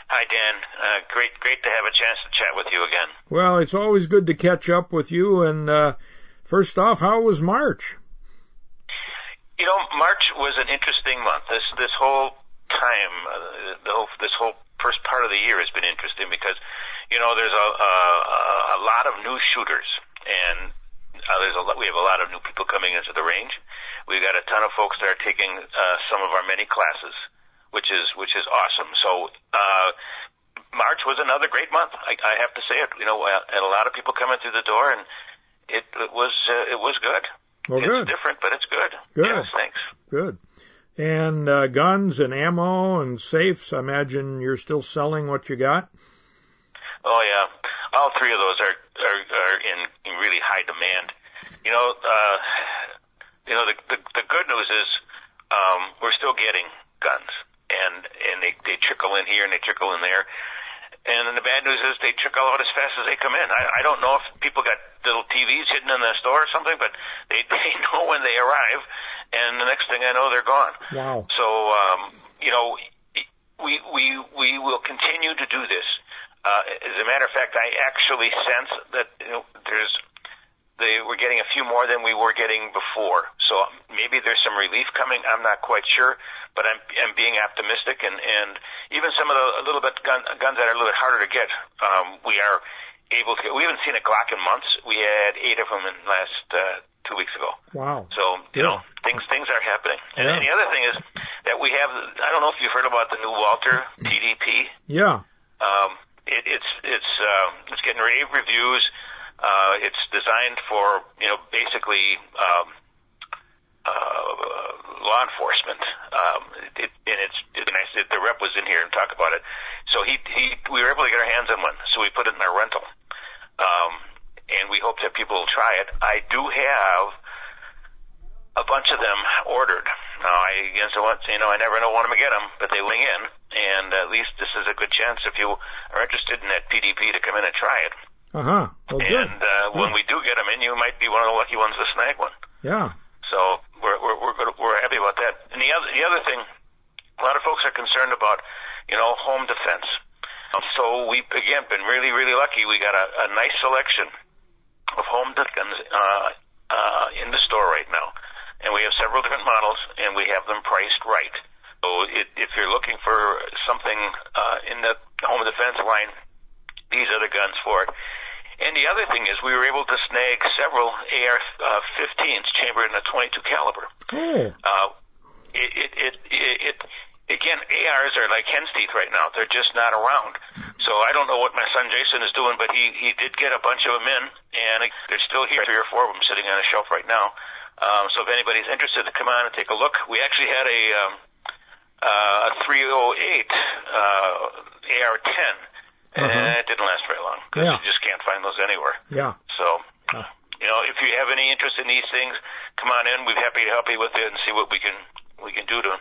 Hi, Dan. Uh, great, great to have a chance to chat with you again. Well, it's always good to catch up with you. And uh, first off, how was March? You know, March was an interesting month. This this whole time, uh, the whole, this whole first part of the year has been interesting because, you know, there's a a, a lot of new shooters, and uh, there's a lot, we have a lot of new people coming into the range. We've got a ton of folks that are taking uh, some of our many classes, which is which is awesome. So. Uh, March was another great month. I, I have to say it. You know, and a lot of people coming through the door, and it, it was uh, it was good. Well, it's good. different, but it's good. Good. Yes, thanks. Good. And uh, guns and ammo and safes. I imagine you're still selling what you got. Oh yeah, all three of those are are, are in, really high demand. You know, uh, you know the, the the good news is um, we're still getting guns, and and they they trickle in here and they trickle in there. And then the bad news is they trickle out as fast as they come in. I, I don't know if people got little TVs hidden in the store or something, but they [LAUGHS] they know when they arrive, and the next thing I know, they're gone. Wow. So um, you know, we we we will continue to do this. Uh, as a matter of fact, I actually sense that you know, there's they we're getting a few more than we were getting before. So maybe there's some relief coming. I'm not quite sure, but I'm I'm being optimistic, and and even some of the a little bit gun, guns that are a little bit harder to get, um, we are able to. We haven't seen a Glock in months. We had eight of them in last uh, two weeks ago. Wow. So you Yeah. know things things are happening. And, Yeah. and the other thing is that we have. I don't know if you've heard about the new Walther PDP. Yeah. Um, it, it's it's uh, it's getting rave reviews. Uh, it's designed for you know basically um, uh, law enforcement. Um, it, and it's it's nice that the rep was in here and talk about it. So he he we were able to get our hands on one, so we put it in our rental. Um, and we hope that people will try it. I do have a bunch of them ordered. Now, I again, so what, you know, I never know when I'm gonna get them, but they wing in, and at least this is a good chance if you are interested in that PDP to come in and try it. Uh huh. Well. And uh, when we do get them in, you might be one of the lucky ones to snag one. Yeah. So we're we're we're, good, we're happy about that. And the other the other thing, a lot of folks are concerned about, you know, home defense. Um, so we've again been really really lucky. We got a, a nice selection of home defense uh, uh, in the store right now, and we have several different models, and we have them priced right. So it, if you're looking for something uh, in the home defense line, these are the guns for it. And the other thing is we were able to snag several AR-15s chambered in a 22 caliber. Oh. Uh, it, it, it, it, again, ARs are like hen's teeth right now. They're just not around. So I don't know what my son Jason is doing, but he, he did get a bunch of them in, and they're still here, three or four of them sitting on a shelf right now. Um, so if anybody's interested to come on and take a look, we actually had a, um, uh, a 308 uh, AR-10 and Uh-huh. it didn't last very long because Yeah. you just can't find those anywhere. Yeah. So, you know, if you have any interest in these things, come on in. We'd be happy to help you with it and see what we can we can do to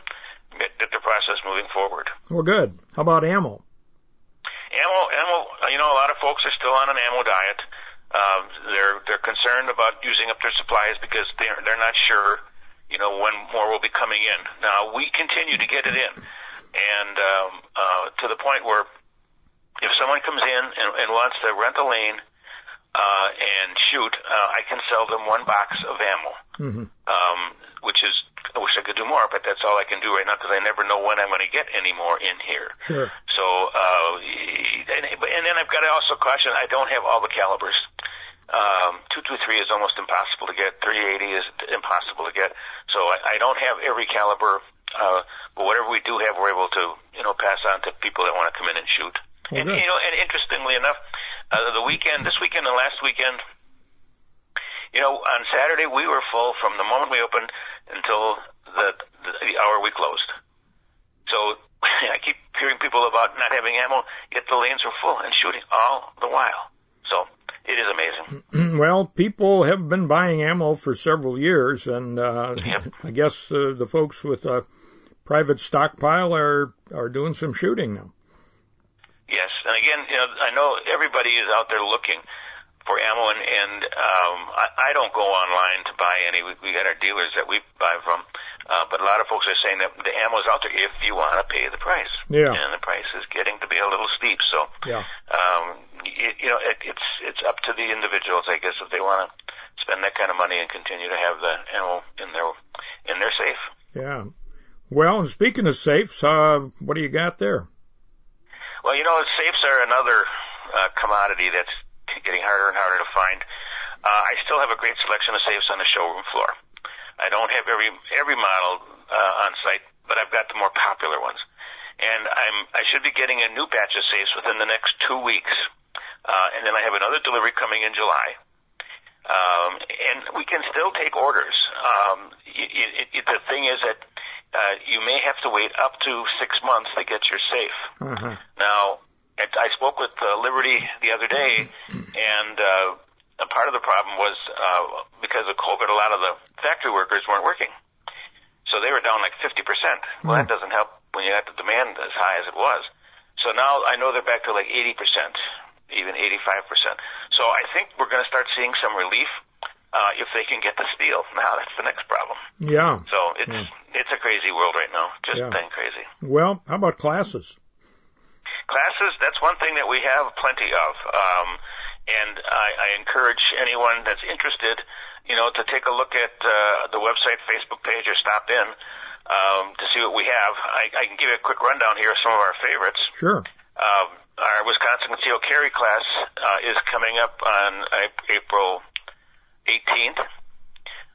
get, get the process moving forward. Well, good. How about ammo? Ammo, ammo. You know, a lot of folks are still on an ammo diet. Um, they're they're concerned about using up their supplies because they're they're not sure, you know, when more will be coming in. Now we continue to get it in, and um, uh, to the point where if someone comes in and, and wants to rent a lane uh, and shoot, uh, I can sell them one box of ammo, Mm-hmm. um, which is I wish I could do more, but that's all I can do right now because I never know when I'm going to get any more in here. Sure. So, uh, and, and then I've got to also caution, I don't have all the calibers. Um, 223 is almost impossible to get. 380 is impossible to get. So I, I don't have every caliber, uh, but whatever we do have, we're able to, you know, pass on to people that want to come in and shoot. Well, and, good. you know, and interestingly enough, uh, the weekend, this weekend and last weekend, you know, on Saturday we were full from the moment we opened until the, the, the hour we closed. So [LAUGHS] I keep hearing people about not having ammo, yet the lanes were full and shooting all the while. So it is amazing. [CLEARS THROAT] well, people have been buying ammo for several years, and uh, Yep. [LAUGHS] I guess uh, the folks with a private stockpile are are doing some shooting now. Yes, and again, you know, I know everybody is out there looking for ammo, and, and um, I, I don't go online to buy any. We, we got our dealers that we buy from, uh, but a lot of folks are saying that the ammo is out there if you want to pay the price. Yeah. and the price is getting to be a little steep. So, Yeah. um, you, you know, it, it's it's up to the individuals, I guess, if they want to spend that kind of money and continue to have the ammo in their in their safe. Yeah. Well, and speaking of safes, uh, what do you got there? Well, you know, safes are another uh, commodity that's getting harder and harder to find. Uh, I still have a great selection of safes on the showroom floor. I don't have every every model uh, on site, but I've got the more popular ones. And I'm I should be getting a new batch of safes within the next two weeks. Uh, and then I have another delivery coming in July. Um, and we can still take orders. Um, y y y the thing is that uh, you may have to wait up to six months to get your safe. Uh-huh. Now, it, I spoke with uh, Liberty the other day, and uh, a part of the problem was uh, because of COVID, a lot of the factory workers weren't working. So they were down like 50%. Well, that doesn't help when you got the demand as high as it was. So now I know they're back to like 80%, even 85%. So I think we're going to start seeing some relief uh, if they can get the steel. Now that's the next problem. Yeah. So it's it's a crazy world right now, just Yeah. plain crazy. Well, how about classes? Classes, that's one thing that we have plenty of. Um, and I, I encourage anyone that's interested, you know, to take a look at uh, the website, Facebook page, or stop in um, to see what we have. I, I can give you a quick rundown here of some of our favorites. Sure. Um, our Wisconsin Concealed Carry class uh, is coming up on April 18th.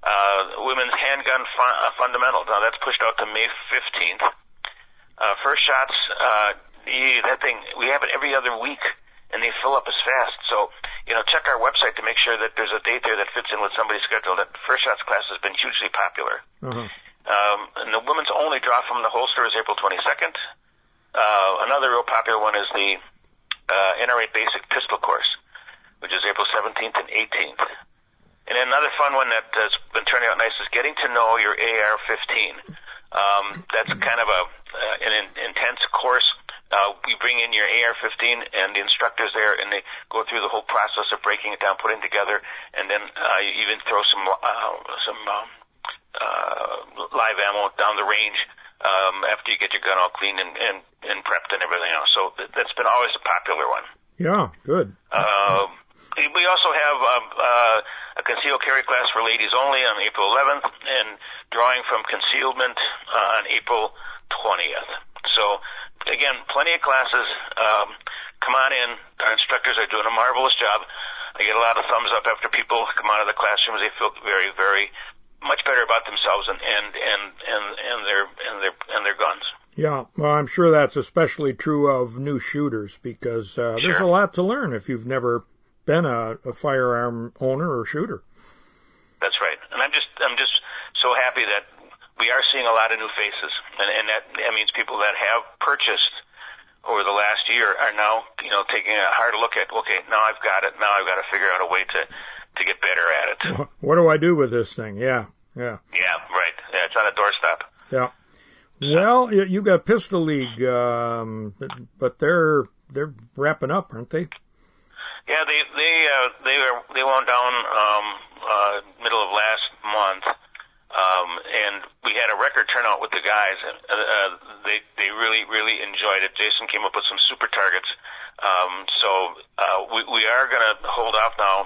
Uh, women's handgun fun- uh, fundamentals. Now that's pushed out to May 15th. Uh, first shots, uh, the, that thing, we have it every other week and they fill up as fast. So, you know, check our website to make sure that there's a date there that fits in with somebody's schedule. That first shots class has been hugely popular. Uh-huh. Um, and the women's only draw from the holster is April 22nd. Uh, another real popular one is the uh, NRA Basic Pistol Course. which is April 17th and 18th. And another fun one that has been turning out nice is getting to know your AR-15. Um, that's kind of a uh, an in, intense course. Uh, you bring in your AR-15 and the instructors there, and they go through the whole process of breaking it down, putting it together, and then uh, you even throw some uh, some um, uh, live ammo down the range um, after you get your gun all cleaned and, and, and prepped and everything else. So that's been always a popular one. Yeah, good. Um, we also have um, uh, a concealed carry class for ladies only on April 11th, and drawing from concealment uh, on April 20th. So again, plenty of classes. Um, come on in. Our instructors are doing a marvelous job. I get a lot of thumbs up after people come out of the classrooms. They feel very, very much better about themselves and and and and, and their and their and their guns. Yeah, well, I'm sure that's especially true of new shooters because uh, there's Sure. a lot to learn if you've never been a, a firearm owner or shooter. That's right. And I'm just I'm just so happy that we are seeing a lot of new faces, and, and that that means people that have purchased over the last year are now you know taking a hard look at okay now I've got it now I've got to figure out a way to to get better at it. What do I do with this thing? Yeah, yeah, Yeah, right. Yeah, it's on a doorstep. yeah. Well, you got Pistol League, um, but they're they're wrapping up, aren't they? Yeah, they they uh, they were they wound down um, uh, middle of last month, um, and had a record turnout with the guys. And, uh, uh, they they really really enjoyed it. Jason came up with some super targets. Um, so uh, we we are going to hold off now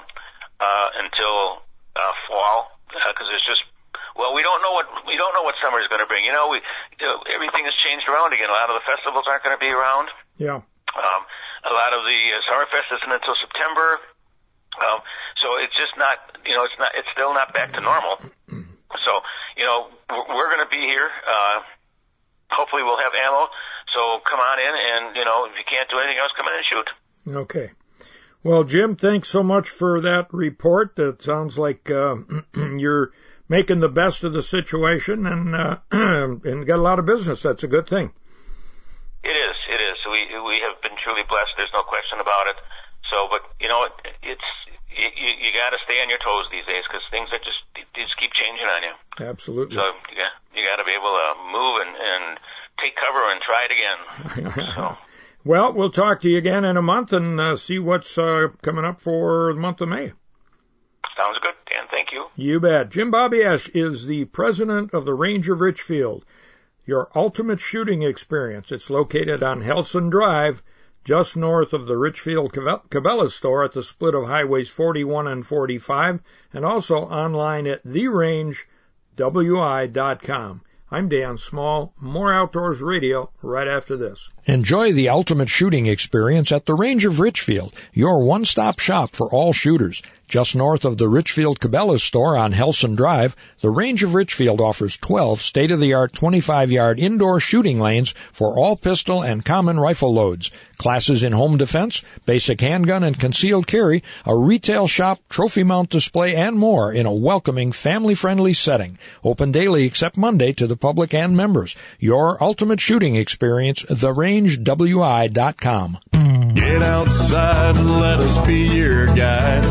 uh, until uh, fall because there's just well we don't know what we don't know what summer is going to bring. You know we you know, everything has changed around again. A lot of the festivals aren't going to be around. Yeah. Um, a lot of the uh, Summerfest isn't until September. Um, so it's just not, you know, it's not, it's still not back to normal. [CLEARS THROAT] So, you know, we're, we're going to be here. Uh, hopefully we'll have ammo. So come on in and, you know, if you can't do anything else, come in and shoot. Okay. Well, Jim, thanks so much for that report. That sounds like uh, [CLEARS THROAT] you're making the best of the situation and uh, [CLEARS THROAT] and got a lot of business. That's a good thing. It is, it is. We, we have been truly blessed. There's no question about it. So, but, you know, it, it's, you, you, you got to stay on your toes these days because things are just, just keep changing on you. Absolutely. So got, you got to be able to move and, and take cover and try it again. [LAUGHS] So. Well, we'll talk to you again in a month and uh, see what's uh, coming up for the month of May. Sounds good, Dan. Thank you. You bet. Jim Babiasz is the president of the Range of Richfield, your ultimate shooting experience. It's located on Helson Drive, just north of the Richfield Cabela's store at the split of highways 41 and 45, and also online at therangewi.com. I'm Dan Small. More Outdoors Radio right after this. Enjoy the ultimate shooting experience at the Range of Richfield, your one-stop shop for all shooters. Just north of the Richfield Cabela's store on Helson Drive, the Range of Richfield offers 12 state-of-the-art 25-yard indoor shooting lanes for all pistol and common rifle loads, classes in home defense, basic handgun and concealed carry, a retail shop, trophy mount display, and more in a welcoming, family-friendly setting. Open daily except Monday to the public and members. Your ultimate shooting experience, therangewi.com. Get outside and let us be your guide.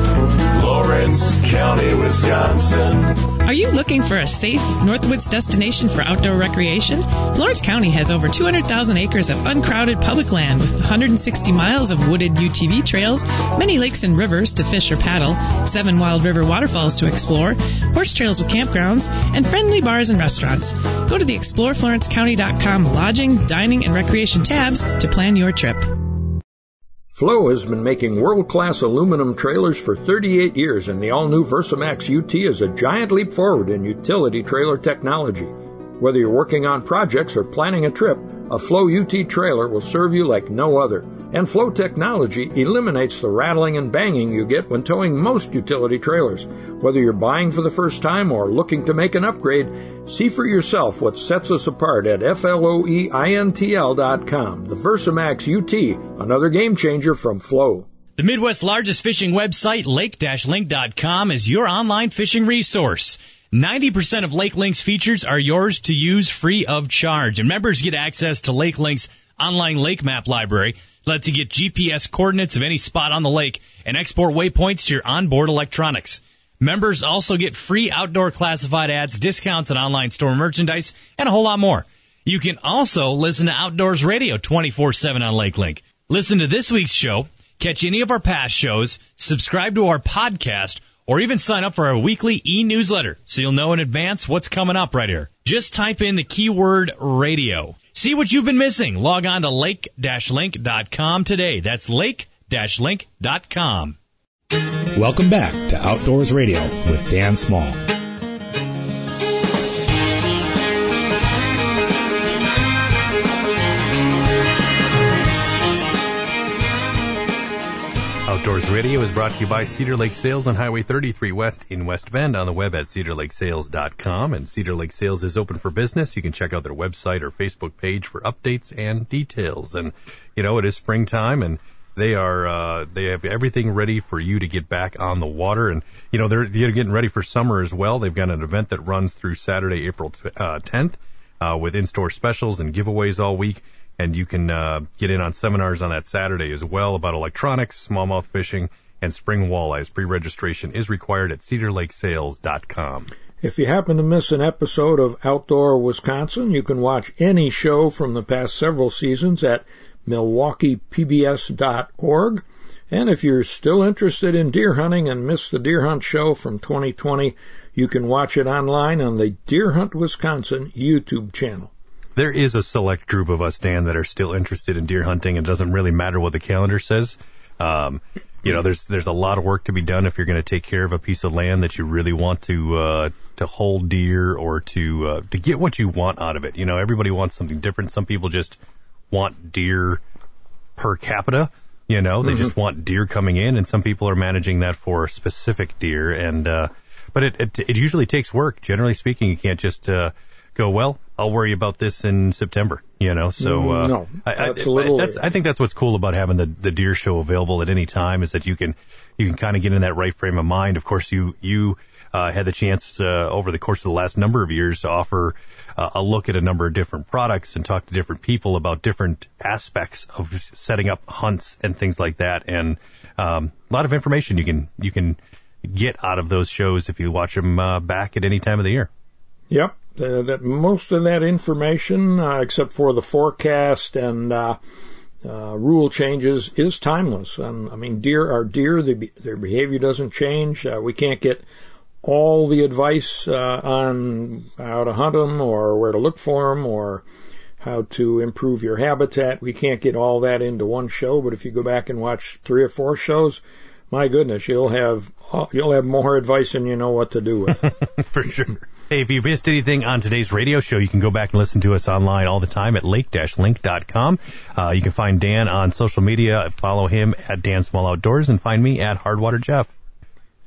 Florence County, Wisconsin. Are you looking for a safe Northwoods destination for outdoor recreation? Florence County has over 200,000 acres of uncrowded public land with 160 miles of wooded UTV trails, many lakes and rivers to fish or paddle, seven wild river waterfalls to explore, horse trails with campgrounds, and friendly bars and restaurants. Go to the exploreflorence.county.com lodging, dining, and recreation tabs to plan your trip. Floe has been making world-class aluminum trailers for 38 years, and the all-new Versamax UT is a giant leap forward in utility trailer technology. Whether you're working on projects or planning a trip, a Floe UT trailer will serve you like no other. And Floe technology eliminates the rattling and banging you get when towing most utility trailers. Whether you're buying for the first time or looking to make an upgrade, see for yourself what sets us apart at FLOEINTL.com. The Versamax UT, another game changer from Floe. The Midwest's largest fishing website, lake-link.com, is your online fishing resource. 90% of Lake Link's features are yours to use free of charge, and members get access to Lake Link's online lake map library lets you get GPS coordinates of any spot on the lake and export waypoints to your onboard electronics. Members also get free outdoor classified ads, discounts on online store merchandise, and a whole lot more. You can also listen to Outdoors Radio 24-7 on LakeLink. Listen to this week's show, catch any of our past shows, subscribe to our podcast, or even sign up for our weekly e-newsletter so you'll know in advance what's coming up right here. Just type in the keyword radio. See what you've been missing. Log on to lake-link.com today. That's lake-link.com. Welcome back to Outdoors Radio with Dan Small. Outdoors Radio is brought to you by Cedar Lake Sales on Highway 33 West in West Bend on the web at cedarlakesales.com. And Cedar Lake Sales is open for business. You can check out their website or Facebook page for updates and details. And, you know, it is springtime and they are, uh, they have everything ready for you to get back on the water. And, you know, they're, they're getting ready for summer as well. They've got an event that runs through Saturday, April t- uh, 10th, uh, with in-store specials and giveaways all week and you can uh, get in on seminars on that Saturday as well about electronics, smallmouth fishing, and spring walleyes. Pre-registration is required at cedarlakesales.com. If you happen to miss an episode of Outdoor Wisconsin, you can watch any show from the past several seasons at milwaukeepbs.org. And if you're still interested in deer hunting and missed the deer hunt show from 2020, you can watch it online on the Deer Hunt Wisconsin YouTube channel there is a select group of us, Dan, that are still interested in deer hunting. It doesn't really matter what the calendar says. Um, you know, there's there's a lot of work to be done if you're going to take care of a piece of land that you really want to uh, to hold deer or to uh, to get what you want out of it. You know, everybody wants something different. Some people just want deer per capita. You know, they mm-hmm. just want deer coming in, and some people are managing that for specific deer. And uh, but it, it it usually takes work. Generally speaking, you can't just uh, go, well, I'll worry about this in September, you know, so, uh, no, I, that's I, that's, I think that's what's cool about having the, the deer show available at any time is that you can, you can kind of get in that right frame of mind. Of course, you, you, uh, had the chance, uh, over the course of the last number of years to offer uh, a look at a number of different products and talk to different people about different aspects of setting up hunts and things like that. And, um, a lot of information you can, you can get out of those shows if you watch them, uh, back at any time of the year. Yep uh, that most of that information, uh, except for the forecast and uh, uh, rule changes, is timeless. And I mean, deer are deer; they, their behavior doesn't change. Uh, we can't get all the advice uh, on how to hunt them or where to look for them or how to improve your habitat. We can't get all that into one show, but if you go back and watch three or four shows, my goodness, you'll have you'll have more advice than you know what to do with. [LAUGHS] For sure. Hey, if you missed anything on today's radio show, you can go back and listen to us online all the time at lake-link.com. Uh, you can find Dan on social media. Follow him at Dan Small Outdoors and find me at Hardwater Jeff.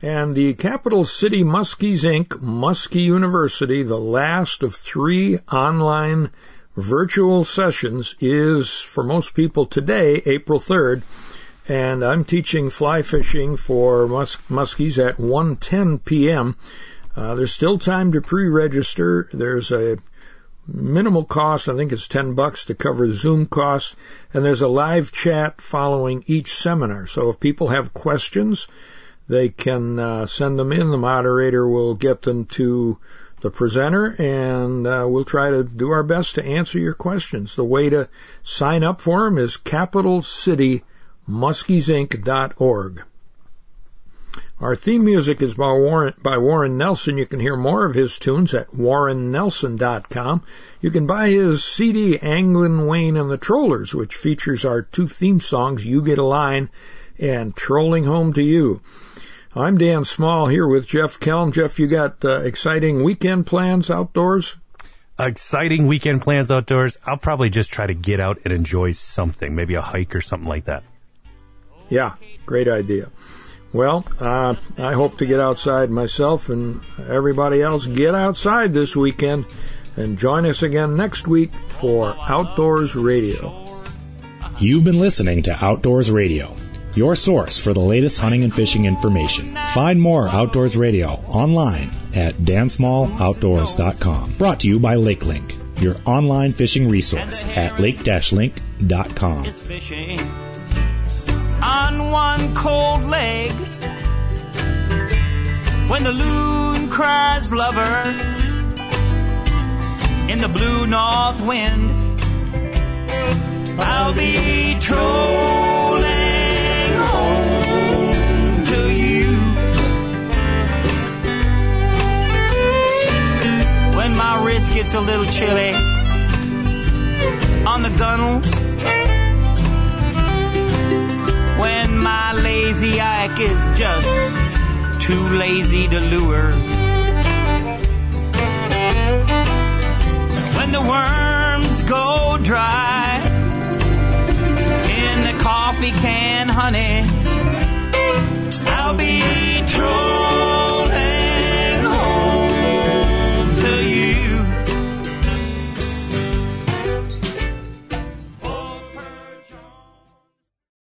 And the Capital City Muskies Inc. Muskie University, the last of three online virtual sessions, is for most people today, April 3rd. And I'm teaching fly fishing for mus- muskies at 1:10 p.m. Uh, there's still time to pre-register. There's a minimal cost. I think it's 10 bucks to cover the Zoom costs. And there's a live chat following each seminar. So if people have questions, they can uh, send them in. The moderator will get them to the presenter and uh, we'll try to do our best to answer your questions. The way to sign up for them is capitalcitymuskiesinc.org. Our theme music is by Warren, by Warren Nelson. You can hear more of his tunes at warrennelson.com. You can buy his CD, Anglin, Wayne, and the Trollers, which features our two theme songs, You Get a Line and Trolling Home to You. I'm Dan Small here with Jeff Kelm. Jeff, you got uh, exciting weekend plans outdoors? Exciting weekend plans outdoors. I'll probably just try to get out and enjoy something, maybe a hike or something like that. Yeah, great idea. Well, uh, I hope to get outside myself and everybody else get outside this weekend and join us again next week for Outdoors Radio. You've been listening to Outdoors Radio, your source for the latest hunting and fishing information. Find more Outdoors Radio online at dansmalloutdoors.com. Brought to you by LakeLink your online fishing resource at lake-link.com. On one cold leg when the loon cries lover in the blue north wind. I'll be trolling home to you when my wrist gets a little chilly on the gunnel. lazy Ike is just too lazy to lure. When the worms go dry in the coffee can, honey, I'll be true.